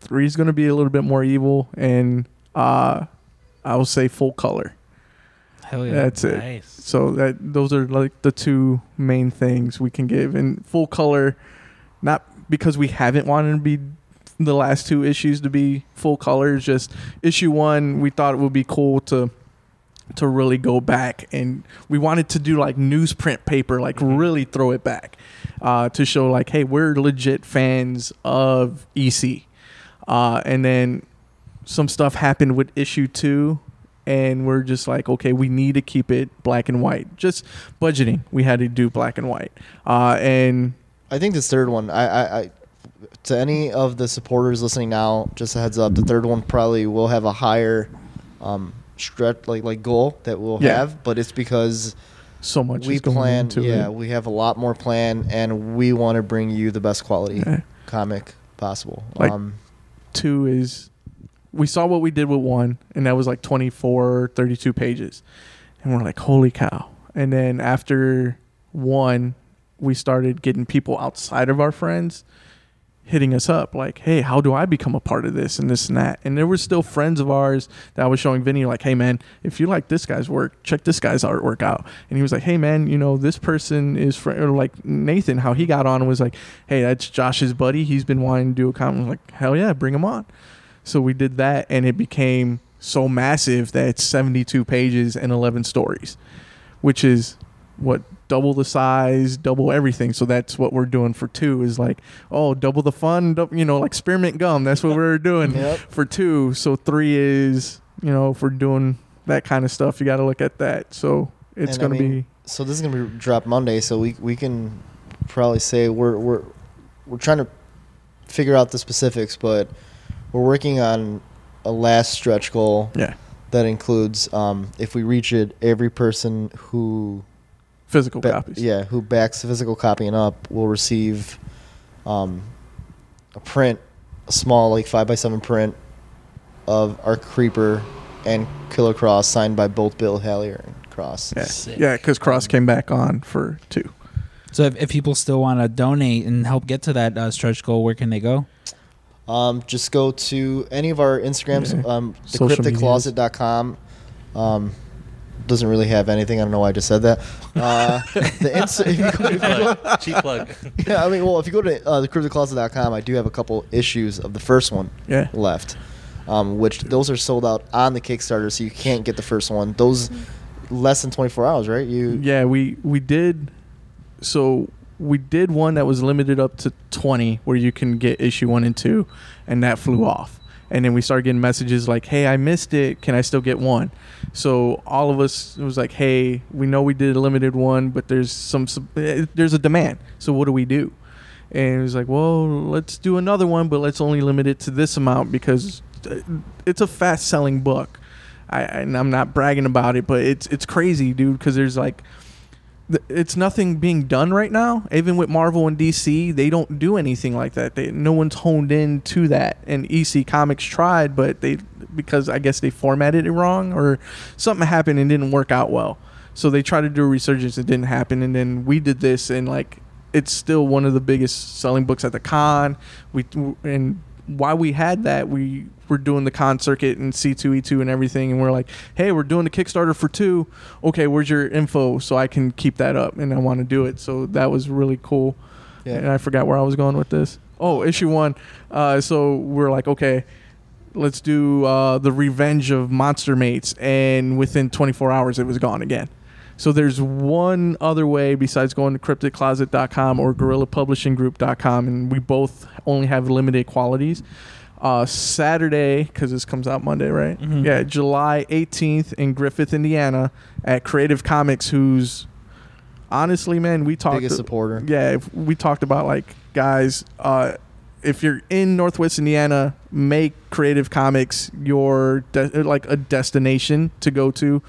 S6: three's gonna be a little bit more evil, and uh, I will say full color.
S2: Hell yeah.
S6: That's it. So that those are like the two main things we can give, and full color, not because we haven't wanted to be the last two issues to be full colors. Just issue one, we thought it would be cool to to really go back, and we wanted to do like newsprint paper, like really throw it back uh, to show like, hey, we're legit fans of EC, uh, and then some stuff happened with issue two and we're just like okay we need to keep it black and white. Just budgeting. We had to do black and white. Uh, and
S4: I think this third one, I, I, I, to any of the supporters listening now, just a heads up, the third one probably will have a higher, um, stretch like like goal that we'll
S6: Yeah.
S4: have, but it's because
S6: so much
S4: we plan. Yeah,
S6: it
S4: we have a lot more plan, and we want to bring you the best quality
S6: Yeah.
S4: comic possible.
S6: Like-
S4: um,
S6: two is we saw what we did with one and that was like 24 32 pages and we're like holy cow and then after one we started getting people outside of our friends hitting us up like hey how do i become a part of this and this and that? And there were still friends of ours that i was showing vinny like hey man if you like this guy's work check this guy's artwork out. And he was like hey man you know this person is or like nathan how he got on was like hey that's josh's buddy. He's been wanting to do a comic. I was like hell yeah bring him on. So we did that and it became so massive that it's 72 pages and 11 stories which is what double the size, double everything. So that's what we're doing for two is like, oh, double the fun, you know, like spearmint gum. That's what we're doing
S4: Yep.
S6: for two. So three is, you know, if we're doing that kind of stuff, you got to look at that. So it's going to be,
S4: so this is gonna be drop Monday, so we we can probably say we're we're we're trying to figure out the specifics, but we're working on a last stretch goal
S6: yeah,
S4: that includes um, if we reach it, every person who
S6: physical
S4: ba-
S6: copies.
S4: yeah who backs the physical copying up will receive um, a print, a small like five by seven print of our creeper and Killer Cross signed by both Bill Hallier and Cross.
S6: Yeah,
S3: Sick.
S6: yeah, because Cross came back on for two.
S2: So if, if people still want to donate and help get to that uh, stretch goal, where can they go?
S4: Um, just go to any of our Instagrams,
S6: Yeah.
S4: um,
S6: Social
S4: thecrypticcloset.com. Um, doesn't really have anything. I don't know why I just said that. Uh, the Insta- if you go, if you go-
S3: Cheap plug.
S4: yeah, I mean, well, if you go to uh, thecrypticcloset.com, I do have a couple issues of the first one
S6: Yeah.
S4: left, um, which those are sold out on the Kickstarter, so you can't get the first one. Those less than 24 hours, right? You
S6: Yeah, we we did. So we did one that was limited up to twenty, where you can get issue one and two, and that flew off. And then we started getting messages like, "Hey, I missed it. Can I still get one?" So all of us was like, "Hey, we know we did a limited one, but there's some, some eh, there's a demand. So what do we do?" and it was like, well, let's do another one, but let's only limit it to this amount because uh, it's a fast selling book. I and I'm not bragging about it, but it's it's crazy, dude. Because there's like, it's nothing being done right now. Even with Marvel and DC, they don't do anything like that. They no one's honed in to that. And EC Comics tried, but they because I guess they formatted it wrong or something happened and didn't work out well. So they tried to do a resurgence, it didn't happen, and then we did this, and like it's still one of the biggest selling books at the con. We and why we had that, we were doing the con circuit and C2E2 and everything, and we're like, hey, we're doing the Kickstarter for two. Okay, where's your info so I can keep that up and I want to do it. So that was really cool.
S4: Yeah.
S6: And I forgot where I was going with this. Oh, issue one. Uh, so we're like, okay, let's do uh, the Revenge of Monster Mates, and within 24 hours, it was gone again. So there's one other way besides going to crypticcloset.com or gorillapublishinggroup.com, and we both only have limited qualities. Uh, Saturday, because this comes out Monday, right?
S2: Mhm.
S6: Yeah, July 18th in Griffith, Indiana, at Creative Comics, who's honestly, man, we talked.
S4: Biggest supporter.
S6: Yeah, if we talked about like guys. Uh, if you're in Northwest Indiana, make Creative Comics your de- like a destination to go to.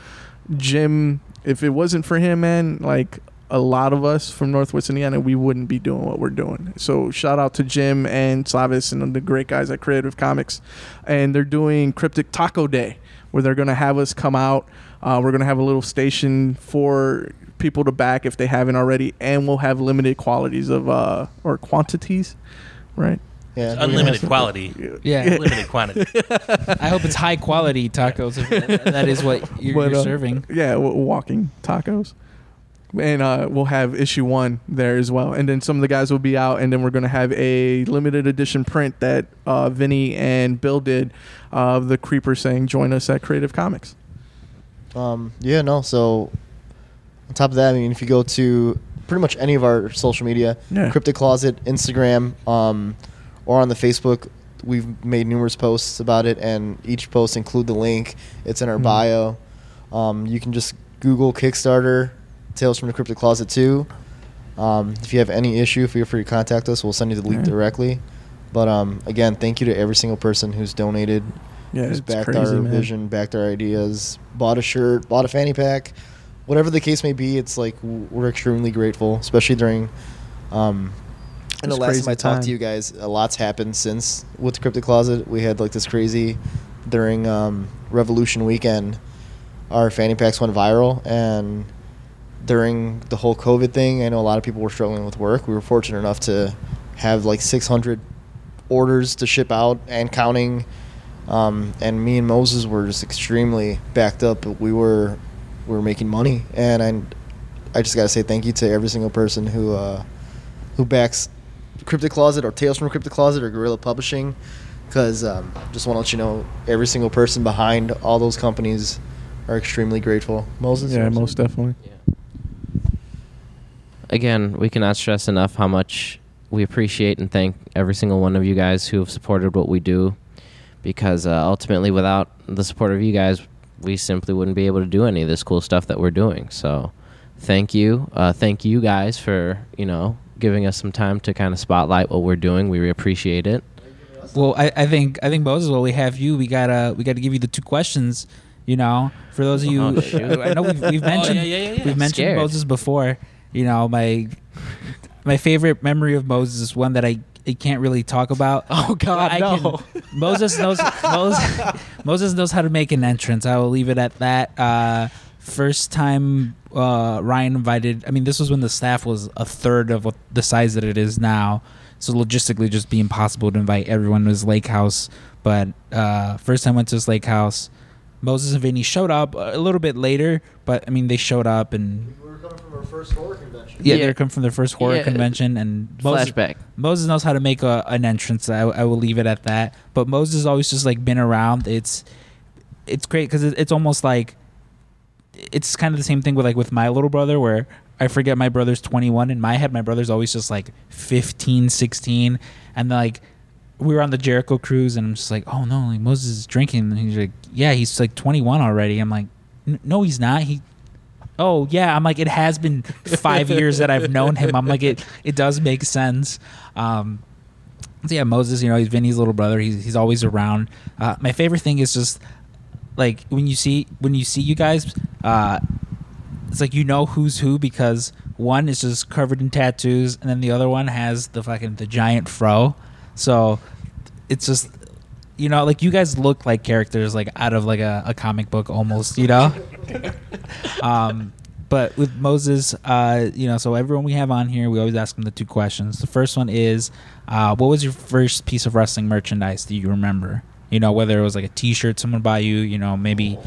S6: Jim, if it wasn't for him, man, like a lot of us from Northwest Indiana, we wouldn't be doing what we're doing. So shout out to Jim and Slavis and the great guys at Creative Comics, and they're doing Cryptic Taco Day, where they're gonna have us come out. Uh, we're gonna have a little station for people to back if they haven't already, and we'll have limited qualities of uh or quantities, right?
S4: Yeah.
S3: Unlimited
S4: have-
S3: quality,
S2: Yeah,
S3: limited quantity.
S2: I hope it's high quality tacos. If that- that is what you're,
S6: But,
S2: you're
S6: uh,
S2: serving.
S6: Yeah, w- walking tacos. And uh, we'll have issue one there as well. And then some of the guys will be out, and then we're going to have a limited edition print that uh, Vinny and Bill did of the Creeper saying, Join us at Creative Comics.
S4: Um, yeah, no. So on top of that, I mean, if you go to pretty much any of our social media,
S6: Yeah.
S4: Cryptic Closet, Instagram, um, or on the Facebook, we've made numerous posts about it, and each post include the link. It's in our
S6: Mhm.
S4: bio. Um, you can just Google Kickstarter, Tales from the Cryptic Closet 2. Um, if you have any issue, feel free to contact us. We'll send you the link
S6: Yeah.
S4: directly. But um, again, thank you to every single person who's donated
S6: Yeah,
S4: who's backed
S6: crazy,
S4: our
S6: man.
S4: vision, backed our ideas, bought a shirt, bought a fanny pack, whatever the case may be. It's like we're extremely grateful, especially during. Um, and the last time I talked
S6: time.
S4: to you guys, a lot's happened since with the Cryptic Closet. We had like this crazy during um, Revolution weekend. Our fanny packs went viral, and during the whole COVID thing, I know a lot of people were struggling with work. We were fortunate enough to have like 600 orders to ship out and counting. Um, and me and Moses were just extremely backed up. But we were we were making money, and I I just gotta say thank you to every single person who uh, who backs Cryptic Closet or Tales from Cryptic Closet or Gorilla Publishing, because um, just want to let you know every single person behind all those companies are extremely grateful. Moses,
S6: Yeah,
S4: wanna
S6: most definitely.
S5: Again, we cannot stress enough how much we appreciate and thank every single one of you guys who have supported what we do. Because uh, ultimately, without the support of you guys, we simply wouldn't be able to do any of this cool stuff that we're doing. So, thank you, uh, thank you guys for you know giving us some time to kind of spotlight what we're doing. We appreciate it.
S2: Well, I, I think I think Moses. While we have you, we gotta we gotta give you the two questions. You know, for those of you,
S5: Oh.
S2: I know we've, we've mentioned
S3: yeah, yeah, yeah, yeah.
S2: we've mentioned. Moses before. You know, my my favorite memory of Moses is one that I, I can't really talk about.
S6: Oh, God, no.
S2: Moses knows Moses, Moses knows how to make an entrance. I will leave it at that. Uh, first time uh, Ryan invited. I mean, this was when the staff was a third of what, the size that it is now. So logistically, just be impossible to invite everyone to his lake house. But uh, first time went to his lake house. Moses and Vinny showed up a little bit later, but I mean they showed up and
S4: coming from our first horror convention.
S2: yeah,
S5: Yeah.
S2: they're coming from their first horror
S5: Yeah.
S2: convention and Moses,
S5: Flashback.
S2: Moses knows how to make a, an entrance. I, I will leave it at that. But Moses always just like been around. It's it's great because it, it's almost like it's kind of the same thing with like with my little brother where I forget my brother's 21 in my head my brother's always just like 15 16 and like we were on the Jericho cruise and I'm just like oh no like Moses is drinking and he's like yeah he's like 21 already I'm like no he's not he oh yeah, I'm like it has been five years that I've known him. I'm like it it does make sense. Um, so yeah, Moses, you know, he's Vinny's little brother. He's he's always around. Uh, my favorite thing is just like when you see when you see you guys, uh, it's like you know who's who because one is just covered in tattoos, and then the other one has the fucking the giant fro. So it's just you know like you guys look like characters like out of like a, a comic book almost you know? Um but with moses uh you know so everyone we have on here we always ask them the two questions. The first one is uh what was your first piece of wrestling merchandise do you remember? You know whether it was like a t-shirt someone buy you you know maybe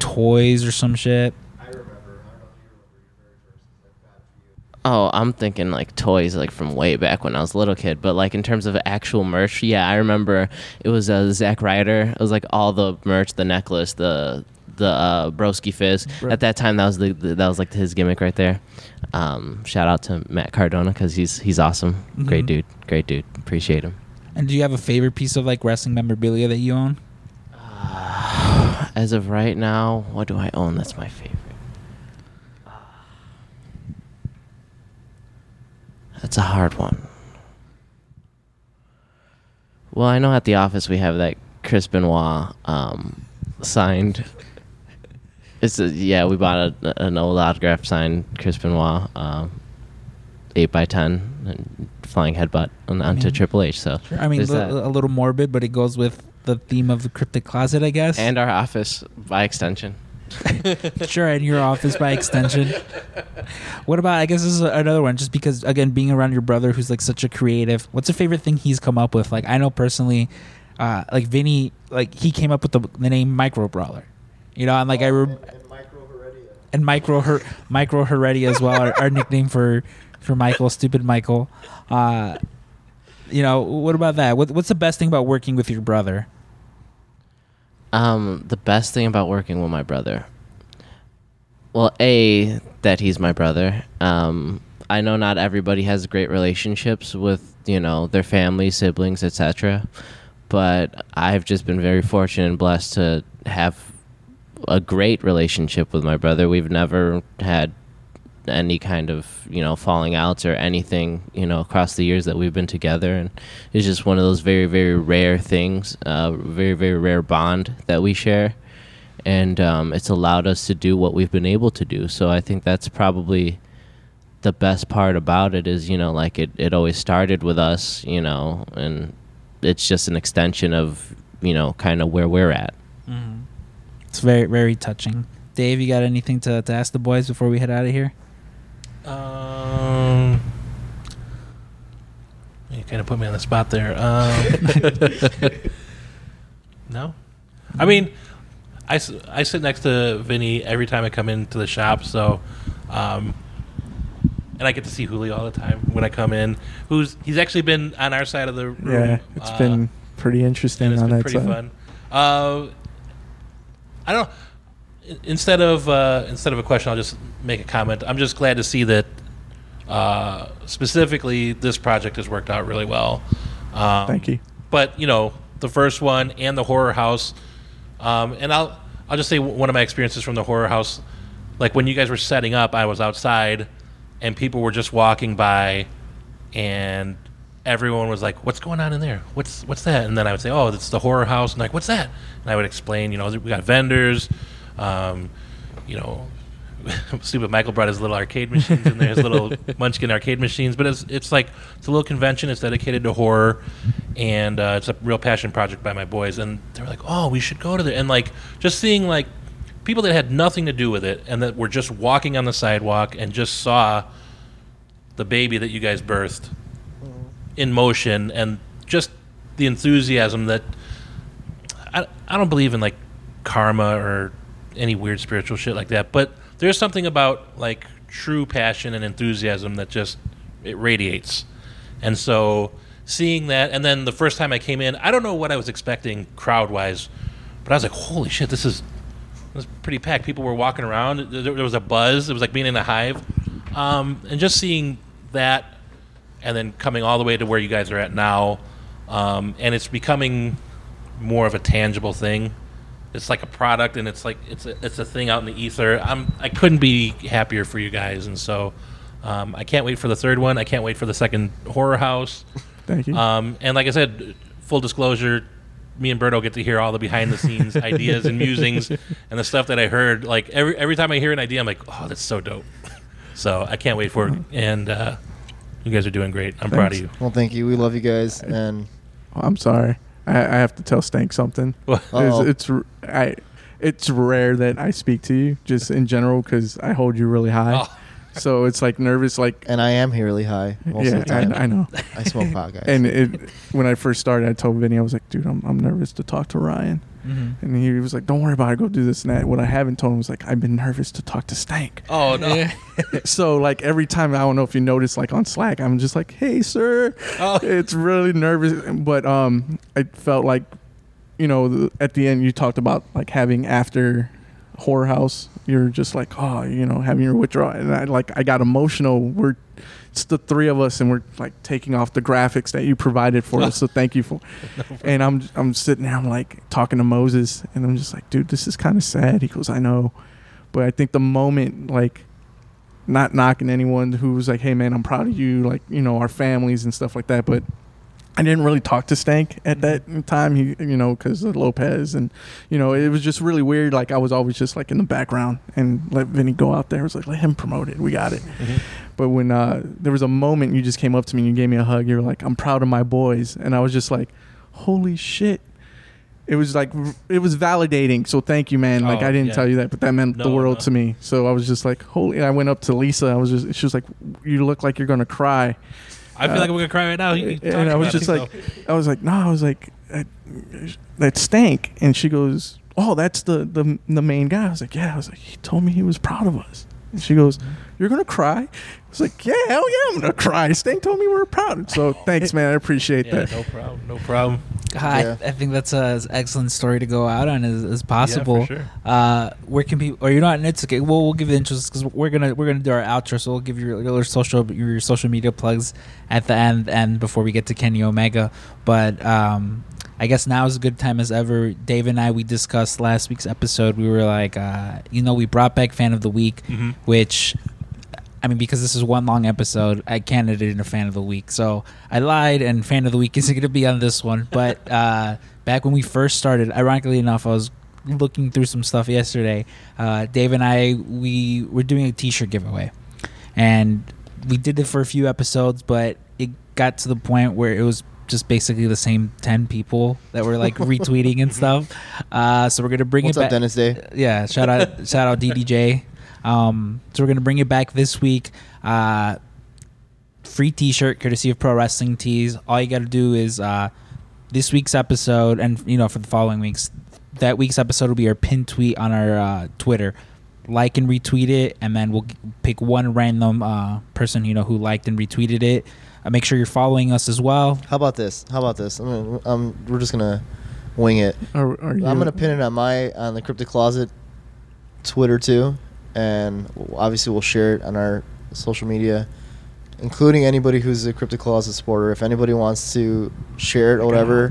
S2: toys or some shit
S4: I remember. I don't know if you remember your very first. I've got you.
S5: Oh, I'm thinking like toys, like from way back when I was a little kid. But like in terms of actual merch, yeah, I remember it was uh, Zack Ryder. It was like all the merch, the necklace, the the uh, broski fizz.
S6: Bro-
S5: At that time, that was the, the that was like his gimmick right there. Um, shout out to Matt Cardona because he's he's awesome, great
S2: Mhm.
S5: dude, great dude. Appreciate him.
S2: and do you have a favorite piece of like wrestling memorabilia that you own
S5: As of right now, what do I own? That's my favorite. That's a hard one. Well, I know at the office we have that Chris Benoit um, signed. It's a, yeah, we bought a, an old autograph signed Chris Benoit, um, eight by ten, and flying headbutt on, onto
S2: Mhm.
S5: Triple H. So
S2: i mean
S5: that.
S2: a little morbid but it goes with the theme of the cryptic closet i guess
S5: and our office by extension.
S2: sure in your office by extension. What about i guess this is another one just because again being around your brother who's like such a creative what's a favorite thing he's come up with? Like i know personally uh like vinny like he came up with the, the name micro brawler. You know and like i
S4: Oh,
S2: re-
S4: and, and Micro Heredia.
S2: and micro her micro heredia as well our, our nickname for for michael stupid michael. Uh you know what about that? What, what's the best thing about working with your brother
S5: Um, the best thing about working with my brother. Well, a that he's my brother. Um, I know not everybody has great relationships with you know their family, siblings, etc. But I've just been very fortunate and blessed to have a great relationship with my brother. We've never had any kind of you know falling outs or anything you know across the years that we've been together. And it's just one of those very very rare things uh, very very rare bond that we share. And um, it's allowed us to do what we've been able to do. So i think that's probably the best part about it is you know like it, it always started with us you know and it's just an extension of you know kind of where we're at.
S2: It's very very touching. Dave you got anything to, to ask the boys before we head out of here
S3: Um, you kind of put me on the spot there. Um, no, I mean, I, I sit next to Vinny every time I come into the shop, so um, and I get to see Julio all the time when I come in. Who's he's actually been on our side of the room.
S6: Yeah, it's
S3: uh,
S6: been pretty interesting
S3: and it's
S6: on
S3: been
S6: that
S3: pretty
S6: side.
S3: fun. Uh, I don't. in- Instead of uh, instead of a question, I'll just make a comment. I'm just glad to see that uh, specifically this project has worked out really well. Um,
S6: Thank you.
S3: But you know, the first one and the horror house, um, and I'll I'll just say one of my experiences from the horror house, like when you guys were setting up, I was outside, and people were just walking by, and everyone was like, "What's going on in there? What's what's that?" And then I would say, "Oh, it's the horror house." And like, "What's that?" And I would explain, you know, we got vendors, um, you know. Stupid Michael brought his little arcade machines in there, his little Munchkin arcade machines. But it's it's like it's a little convention. It's dedicated to horror, and uh, it's a real passion project by my boys. And they were like, "Oh, we should go to there." And like just seeing like people that had nothing to do with it, and that were just walking on the sidewalk and just saw the baby that you guys birthed in motion, and just the enthusiasm that I I don't believe in like karma or any weird spiritual shit like that, but there's something about like true passion and enthusiasm that just it radiates. And so seeing that and then the first time I came in, I don't know what I was expecting crowd wise, but I was like, holy shit, this is it was pretty packed. People were walking around. There, was a buzz. It was like being in a hive, um, and just seeing that, and then coming all the way to where you guys are at now, um, and it's becoming more of a tangible thing. It's like a product and it's like it's a, it's a thing out in the ether. I'm I couldn't be happier for you guys, and so um, I can't wait for the third one. I can't wait for the second horror house.
S6: Thank you.
S3: Um, and like I said, full disclosure, me and Berto get to hear all the behind the scenes ideas and musings and the stuff that I heard. Like every every time I hear an idea, I'm like, oh, that's so dope. So I can't wait for it. And uh, you guys are doing great. I'm proud of you.
S4: Well, thank you. We love you guys, and
S6: Oh, I'm sorry. I, I have to tell Stank something.
S3: What?
S6: It's r- I. It's rare that I speak to you, just in general, because I hold you really high.
S3: Oh.
S6: So it's like nervous, like
S4: and I am here really high most
S6: yeah,
S4: of the time.
S6: I, I know.
S4: I smoke pot, guys.
S6: And it, when I first started, I told Vinny, I was like, dude, I'm, I'm nervous to talk to Ryan.
S2: Mhm.
S6: And he was like, don't worry about it. Go do this and that. What I haven't told him was like, I've been nervous to talk to Stank.
S3: Oh no!
S6: so like every time, I don't know if you notice, like on Slack, I'm just like, hey, sir.
S3: Oh.
S6: It's really nervous. But um, I felt like, you know, at the end, you talked about like having after horror house. You're just like, oh, you know, having your withdrawal. And I like, I got emotional. We're, it's the three of us, and we're like taking off the graphics that you provided for us. So thank you for. and I'm I'm sitting there, I'm like talking to Moses, and I'm just like, dude, this is kind of sad. He goes, I know, but I think the moment, like, not knocking anyone who was like, hey man, I'm proud of you, like you know our families and stuff like that, but. I didn't really talk to Stank at mm-hmm. that time. He, you know, because of Lopez, and you know, it was just really weird. Like I was always just like in the background and let Vinny go out there. I was like, let him promote it. We got it. Mm-hmm. But when uh, there was a moment, you just came up to me and you gave me a hug. You were like, "I'm proud of my boys," and I was just like, "Holy shit!" It was like it was validating. So thank you, man. Like
S3: Oh,
S6: I didn't
S3: yeah.
S6: tell you that, but that meant the world
S3: no.
S6: to me. So I was just like, "Holy!" I went up to Lisa. I was just, she was like, "You look like you're gonna cry."
S3: I feel like I'm gonna cry right now.
S6: And I was just like. I was like, no, I was like, that, that stank. And she goes, oh, that's the, the the main guy. I was like, yeah. I was like, he told me he was proud of us. And she goes, you're gonna cry? I was like, yeah, hell yeah, I'm gonna cry. Stank told me we were proud. So thanks, man. I appreciate
S3: yeah,
S6: that.
S3: no problem, no problem.
S2: I,
S4: Yeah.
S2: I think that's an excellent story to go out on as, as possible.
S3: sure.
S2: Uh, where can people? Or you're not? In It's okay. Well, we'll give you interest because we're gonna we're gonna do our outro. So we'll give you your, your social your social media plugs at the end and before we get to Kenny Omega. But um, I guess now is a good time as ever. Dave and I we discussed last week's episode. We were like, uh, you know, we brought back fan of the week,
S3: Mhm.
S2: which I mean, because this is one long episode, I can't edit in a fan of the week. So I lied, and fan of the week isn't going to be on this one. But uh, back when we first started, ironically enough, I was looking through some stuff yesterday. Uh, Dave and I, we were doing a T-shirt giveaway, and we did it for a few episodes, but it got to the point where it was just basically the same 10 people that were like retweeting and stuff. Uh, so we're going to bring
S4: What's
S2: it
S4: up,
S2: back
S4: Dennis Day?
S2: yeah shout out shout out ddj um so we're gonna bring it back this week. Uh free t-shirt courtesy of pro wrestling tees. All you gotta do is uh this week's episode and you know for the following weeks that week's episode will be our pin tweet on our uh, twitter. Like and retweet it and then we'll pick one random uh, person you know who liked and retweeted it uh, make sure you're following us as well
S4: How about this? How about this? I'm gonna, um, we're just gonna wing it.
S6: Are, are you,
S4: I'm gonna pin it on my on the Cryptic Closet Twitter too, and obviously we'll share it on our social media, including anybody who's a Cryptic Closet supporter. If anybody wants to share it or whatever,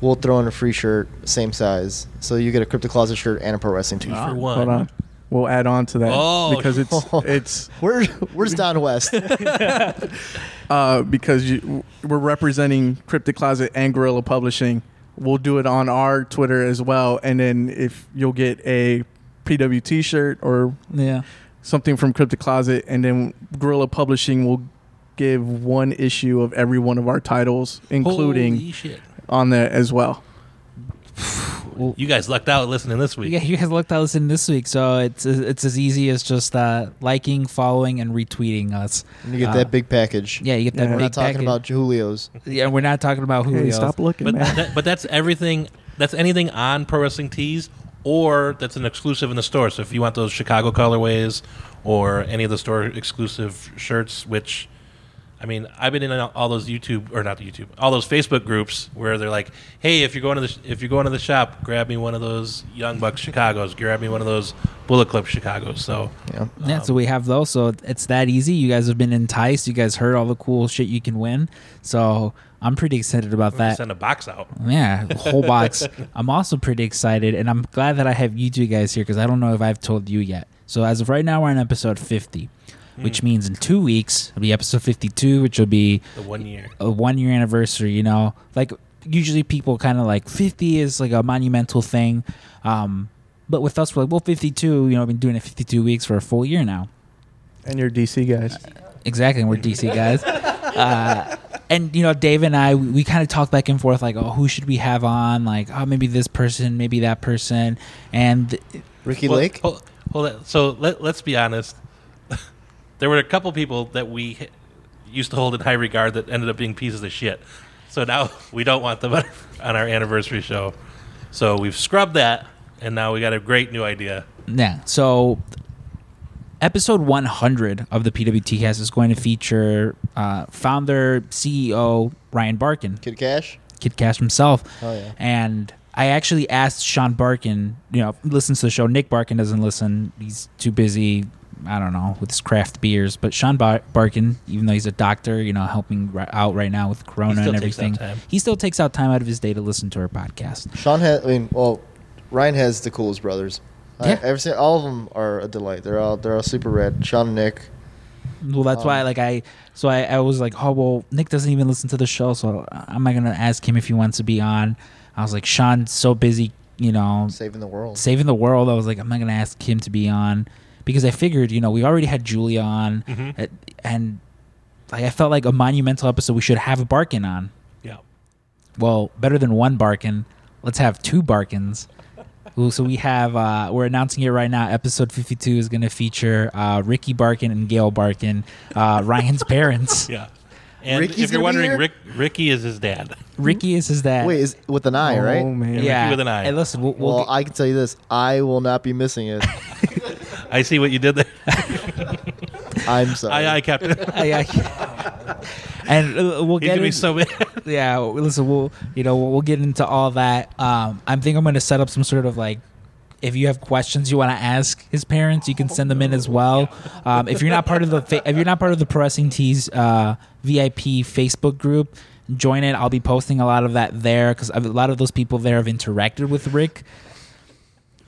S4: we'll throw in a free shirt, same size. So you get a Cryptic Closet shirt and a pro wrestling
S3: Two
S4: t-shirt.
S3: for one.
S6: Hold on. We'll add on to that
S3: Oh,
S6: because it's it's
S4: Where where's Don West?
S6: uh, because you, we're representing Cryptic Closet and Guerrilla Publishing. We'll do it on our Twitter as well, and then if you'll get a PW T-shirt or
S2: yeah
S6: something from Cryptic Closet, and then Guerrilla Publishing will give one issue of every one of our titles, including on there as well.
S3: You guys lucked out listening this week.
S2: Yeah, you guys looked out listening this week, so it's it's as easy as just uh, liking, following, and retweeting us.
S4: And you get
S2: Uh,
S4: that big package.
S2: Yeah, you get that
S6: Yeah.
S4: We're not talking
S2: package.
S4: about Julio's.
S2: Yeah, we're not talking about Julio.
S6: Hey, stop looking,
S3: But
S6: man.
S3: that, but that's everything. That's anything on Pro Wrestling Tees, or that's an exclusive in the store. So if you want those Chicago colorways or any of the store exclusive shirts, which I mean, I've been in all those YouTube or not the YouTube, all those Facebook groups where they're like, "Hey, if you're going to the sh- if you're going to the shop, grab me one of those Young Bucks Chicago's, grab me one of those Bullet Club Chicago's." So
S4: Yeah.
S2: Yeah, so um, we have those. So it's that easy. You guys have been enticed. You guys heard all the cool shit you can win. So I'm pretty excited about that.
S3: send a box out.
S2: Yeah, whole box. I'm also pretty excited, and I'm glad that I have you two guys here because I don't know if I've told you yet. So as of right now, we're on episode 50, which means in two weeks it'll be episode 52, which will be
S3: The one year.
S2: a one year anniversary. You know, like usually people kind of like 50 is like a monumental thing, um, but with us, we're like, well, 52. You know, I've been doing it 52 weeks for a full year now.
S6: And you're DC guys.
S2: Exactly, we're DC guys. Uh, and you know, Dave and I, we, we kind of talk back and forth, like, oh, who should we have on? Like, oh, maybe this person, maybe that person, and
S4: Ricky
S3: Well,
S4: Lake.
S3: Hold, hold it. So let, let's be honest. There were a couple people that we used to hold in high regard that ended up being pieces of shit. So now we don't want them on our anniversary show. So we've scrubbed that, and now we got a great new idea.
S2: yeah. So, episode 100 of the PWT cast is going to feature uh, founder, CEO Ryan Barkan.
S4: Kid Cash.
S2: Kid Cash himself.
S4: Oh, yeah.
S2: And I actually asked Sean Barkan, you know, listens to the show. Nick Barkan doesn't listen. He's too busy, I don't know, with his craft beers. But Sean Bar- Barkan, even though he's a doctor, you know, helping ri- out right now with Corona and everything, he still takes out time out of his day to listen to our podcast.
S4: Sean has. I mean, well, Ryan has the coolest brothers. I,
S2: Yeah.
S4: ever seen all of them are a delight. They're all they're all super rad. Sean and Nick.
S2: Well, that's why,
S4: Um,
S2: like, I, so I, I was like, oh, well, Nick doesn't even listen to the show, so I'm not going to ask him if he wants to be on. I was like, Sean's so busy, you know,
S4: saving the world.
S2: saving the world. I was like, I'm not gonna ask him to be on because I figured, you know, we already had Julia on,
S3: Mhm.
S2: uh, and like I felt like a monumental episode. We should have a Barkan on.
S3: Yeah.
S2: Well, better than one Barkan. Let's have two Barkans. So we have uh, we're announcing it right now. Episode 52 is going to feature uh, Ricky Barkan and Gail Barkan, uh, Ryan's parents.
S3: Yeah. And
S4: Ricky's
S3: if you're wondering. Rick, Ricky is his dad.
S2: Ricky is his dad.
S4: Wait, is with an eye, right?
S6: Oh man.
S3: Yeah. Ricky with an eye.
S2: Hey, listen, we'll, we'll
S4: well,
S2: get-
S4: I can tell you this: I will not be missing it.
S3: I see what you did there.
S4: I'm sorry.
S3: aye, aye, Captain.
S2: I- I- and uh, we'll
S3: He's
S2: get
S3: gonna be
S2: in-
S3: so mad.
S2: yeah listen we'll you know we'll, get into all that um i think i'm going to set up some sort of like if you have questions you want to ask his parents you can send them in as well um, if you're not part of the fa- if you're not part of the Pressing tees uh, vip facebook group join it i'll be posting a lot of that there because a lot of those people there have interacted with rick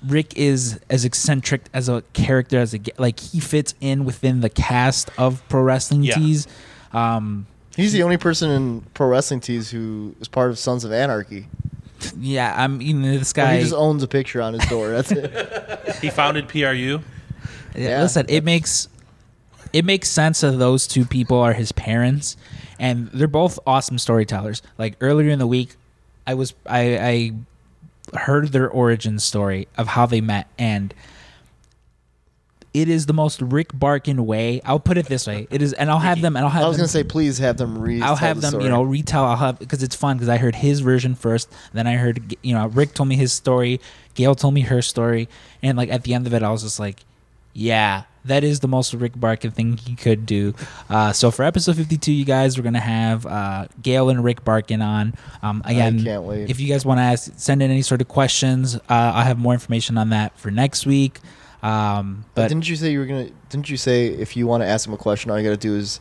S2: rick is as eccentric as a character as a ge- like he fits in within the cast of pro wrestling
S3: Yeah.
S2: tees um
S4: He's the only person in pro wrestling tees who is part of Sons of Anarchy.
S2: yeah i'm you know this
S4: Well,
S2: guy
S4: he just owns a picture on his door. That's it.
S3: he founded PRU.
S2: Yeah,
S4: Yeah.
S2: listen, it makes it makes sense that those two people are his parents, and they're both awesome storytellers. Like earlier in the week, I was I, I heard their origin story of how they met, and it is the most Rick Barkan way. I'll put it this way: it is, and I'll have them, and I'll have
S4: I was
S2: them,
S4: gonna say, please have them read.
S2: I'll have them, you know, retell. I'll have because it's fun because I heard his version first, then I heard, you know, Rick told me his story, Gail told me her story, and like at the end of it, I was just like, yeah, that is the most Rick Barkan thing he could do. Uh, so for episode fifty-two, you guys, we're gonna have uh, Gail and Rick Barkan on. Um, again,
S4: can't wait.
S2: if you guys want to ask, send in any sort of questions, uh, I'll have more information on that for next week. Um,
S4: But
S2: but
S4: didn't you say you were gonna? Didn't you say if you want to ask him a question, all you gotta do is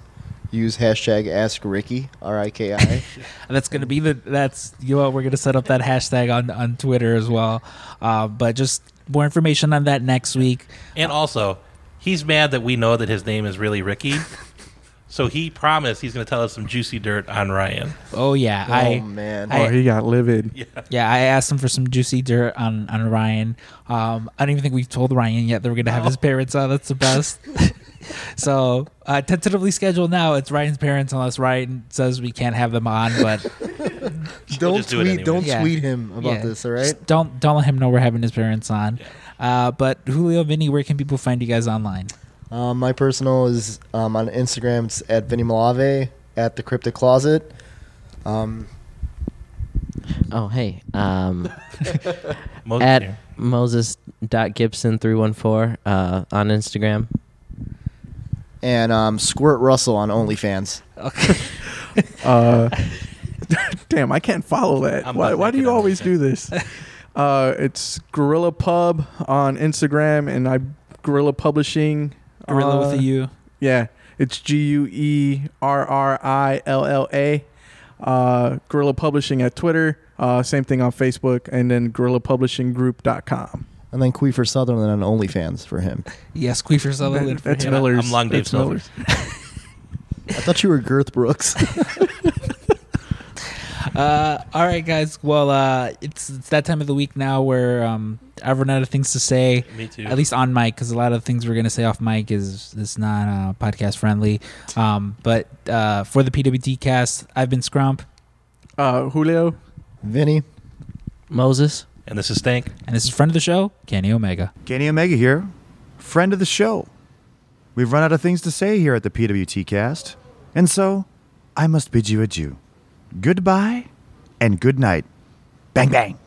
S4: use hashtag Ask Ricky R I K I.
S2: That's gonna be the that's you know we're gonna set up that hashtag on on Twitter as well. Uh, but just more information on that next week.
S3: And also, he's mad that we know that his name is really Ricky. so he promised he's going to tell us some juicy dirt on Ryan.
S2: Oh yeah,
S4: oh
S2: I
S4: man,
S2: I-
S6: Oh, he got livid.
S3: Yeah.
S2: yeah I asked him for some juicy dirt on on Ryan. Um, I don't even think we've told Ryan yet that we're gonna have his parents on. That's the best. so uh, tentatively scheduled now. It's Ryan's parents unless Ryan says we can't have them on. But
S4: don't
S3: just do it
S4: tweet,
S3: anyway.
S4: don't
S2: Yeah.
S4: tweet him about
S2: yeah,
S4: this. All right.
S2: just don't don't let him know we're having his parents on. Uh, but Julio, Vinny, where can people find you guys online?
S4: Um, my personal is um, on Instagram. It's at Vinny Malave at the Cryptic Closet. Um,
S5: Oh, hey. Um,
S3: Moses
S5: at
S3: here.
S5: Moses.Gibson314 uh, on Instagram.
S4: and um, Squirt Russell on OnlyFans.
S6: Uh, damn, I can't follow that.
S3: I'm
S6: why why do you
S3: it
S6: always do this? Uh, it's Guerrilla Pub on Instagram, and I Guerrilla Publishing.
S2: Guerrilla
S6: uh,
S2: with a U.
S6: Yeah, it's G U E R R I L L A. Uh, Guerrilla Publishing at Twitter. Uh, same thing on Facebook, and then GuerrillaPublishingGroup.com.
S4: And then Queefer Sutherland on OnlyFans for him.
S2: Yes, Queefer Sutherland. for
S6: That's
S2: him.
S6: Miller's.
S3: I'm Long Dave
S6: that's Miller's.
S4: I thought you were Girth Brooks.
S2: Uh, all right, guys. Well, uh, it's it's that time of the week now where um, I've run out of things to say.
S3: Me too.
S2: At least on mic, because a lot of the things we're gonna say off mic is is not uh, podcast friendly. Um, but uh, for the PWT cast, I've been Scrump,
S6: Uh, Julio.
S4: Vinny.
S5: Moses.
S3: And this is Stank.
S2: and this is friend of the show, Kenny Omega.
S7: Kenny Omega here, friend of the show. We've run out of things to say here at the PWT cast, and so I must bid you adieu. Goodbye and good night. Bang, bang.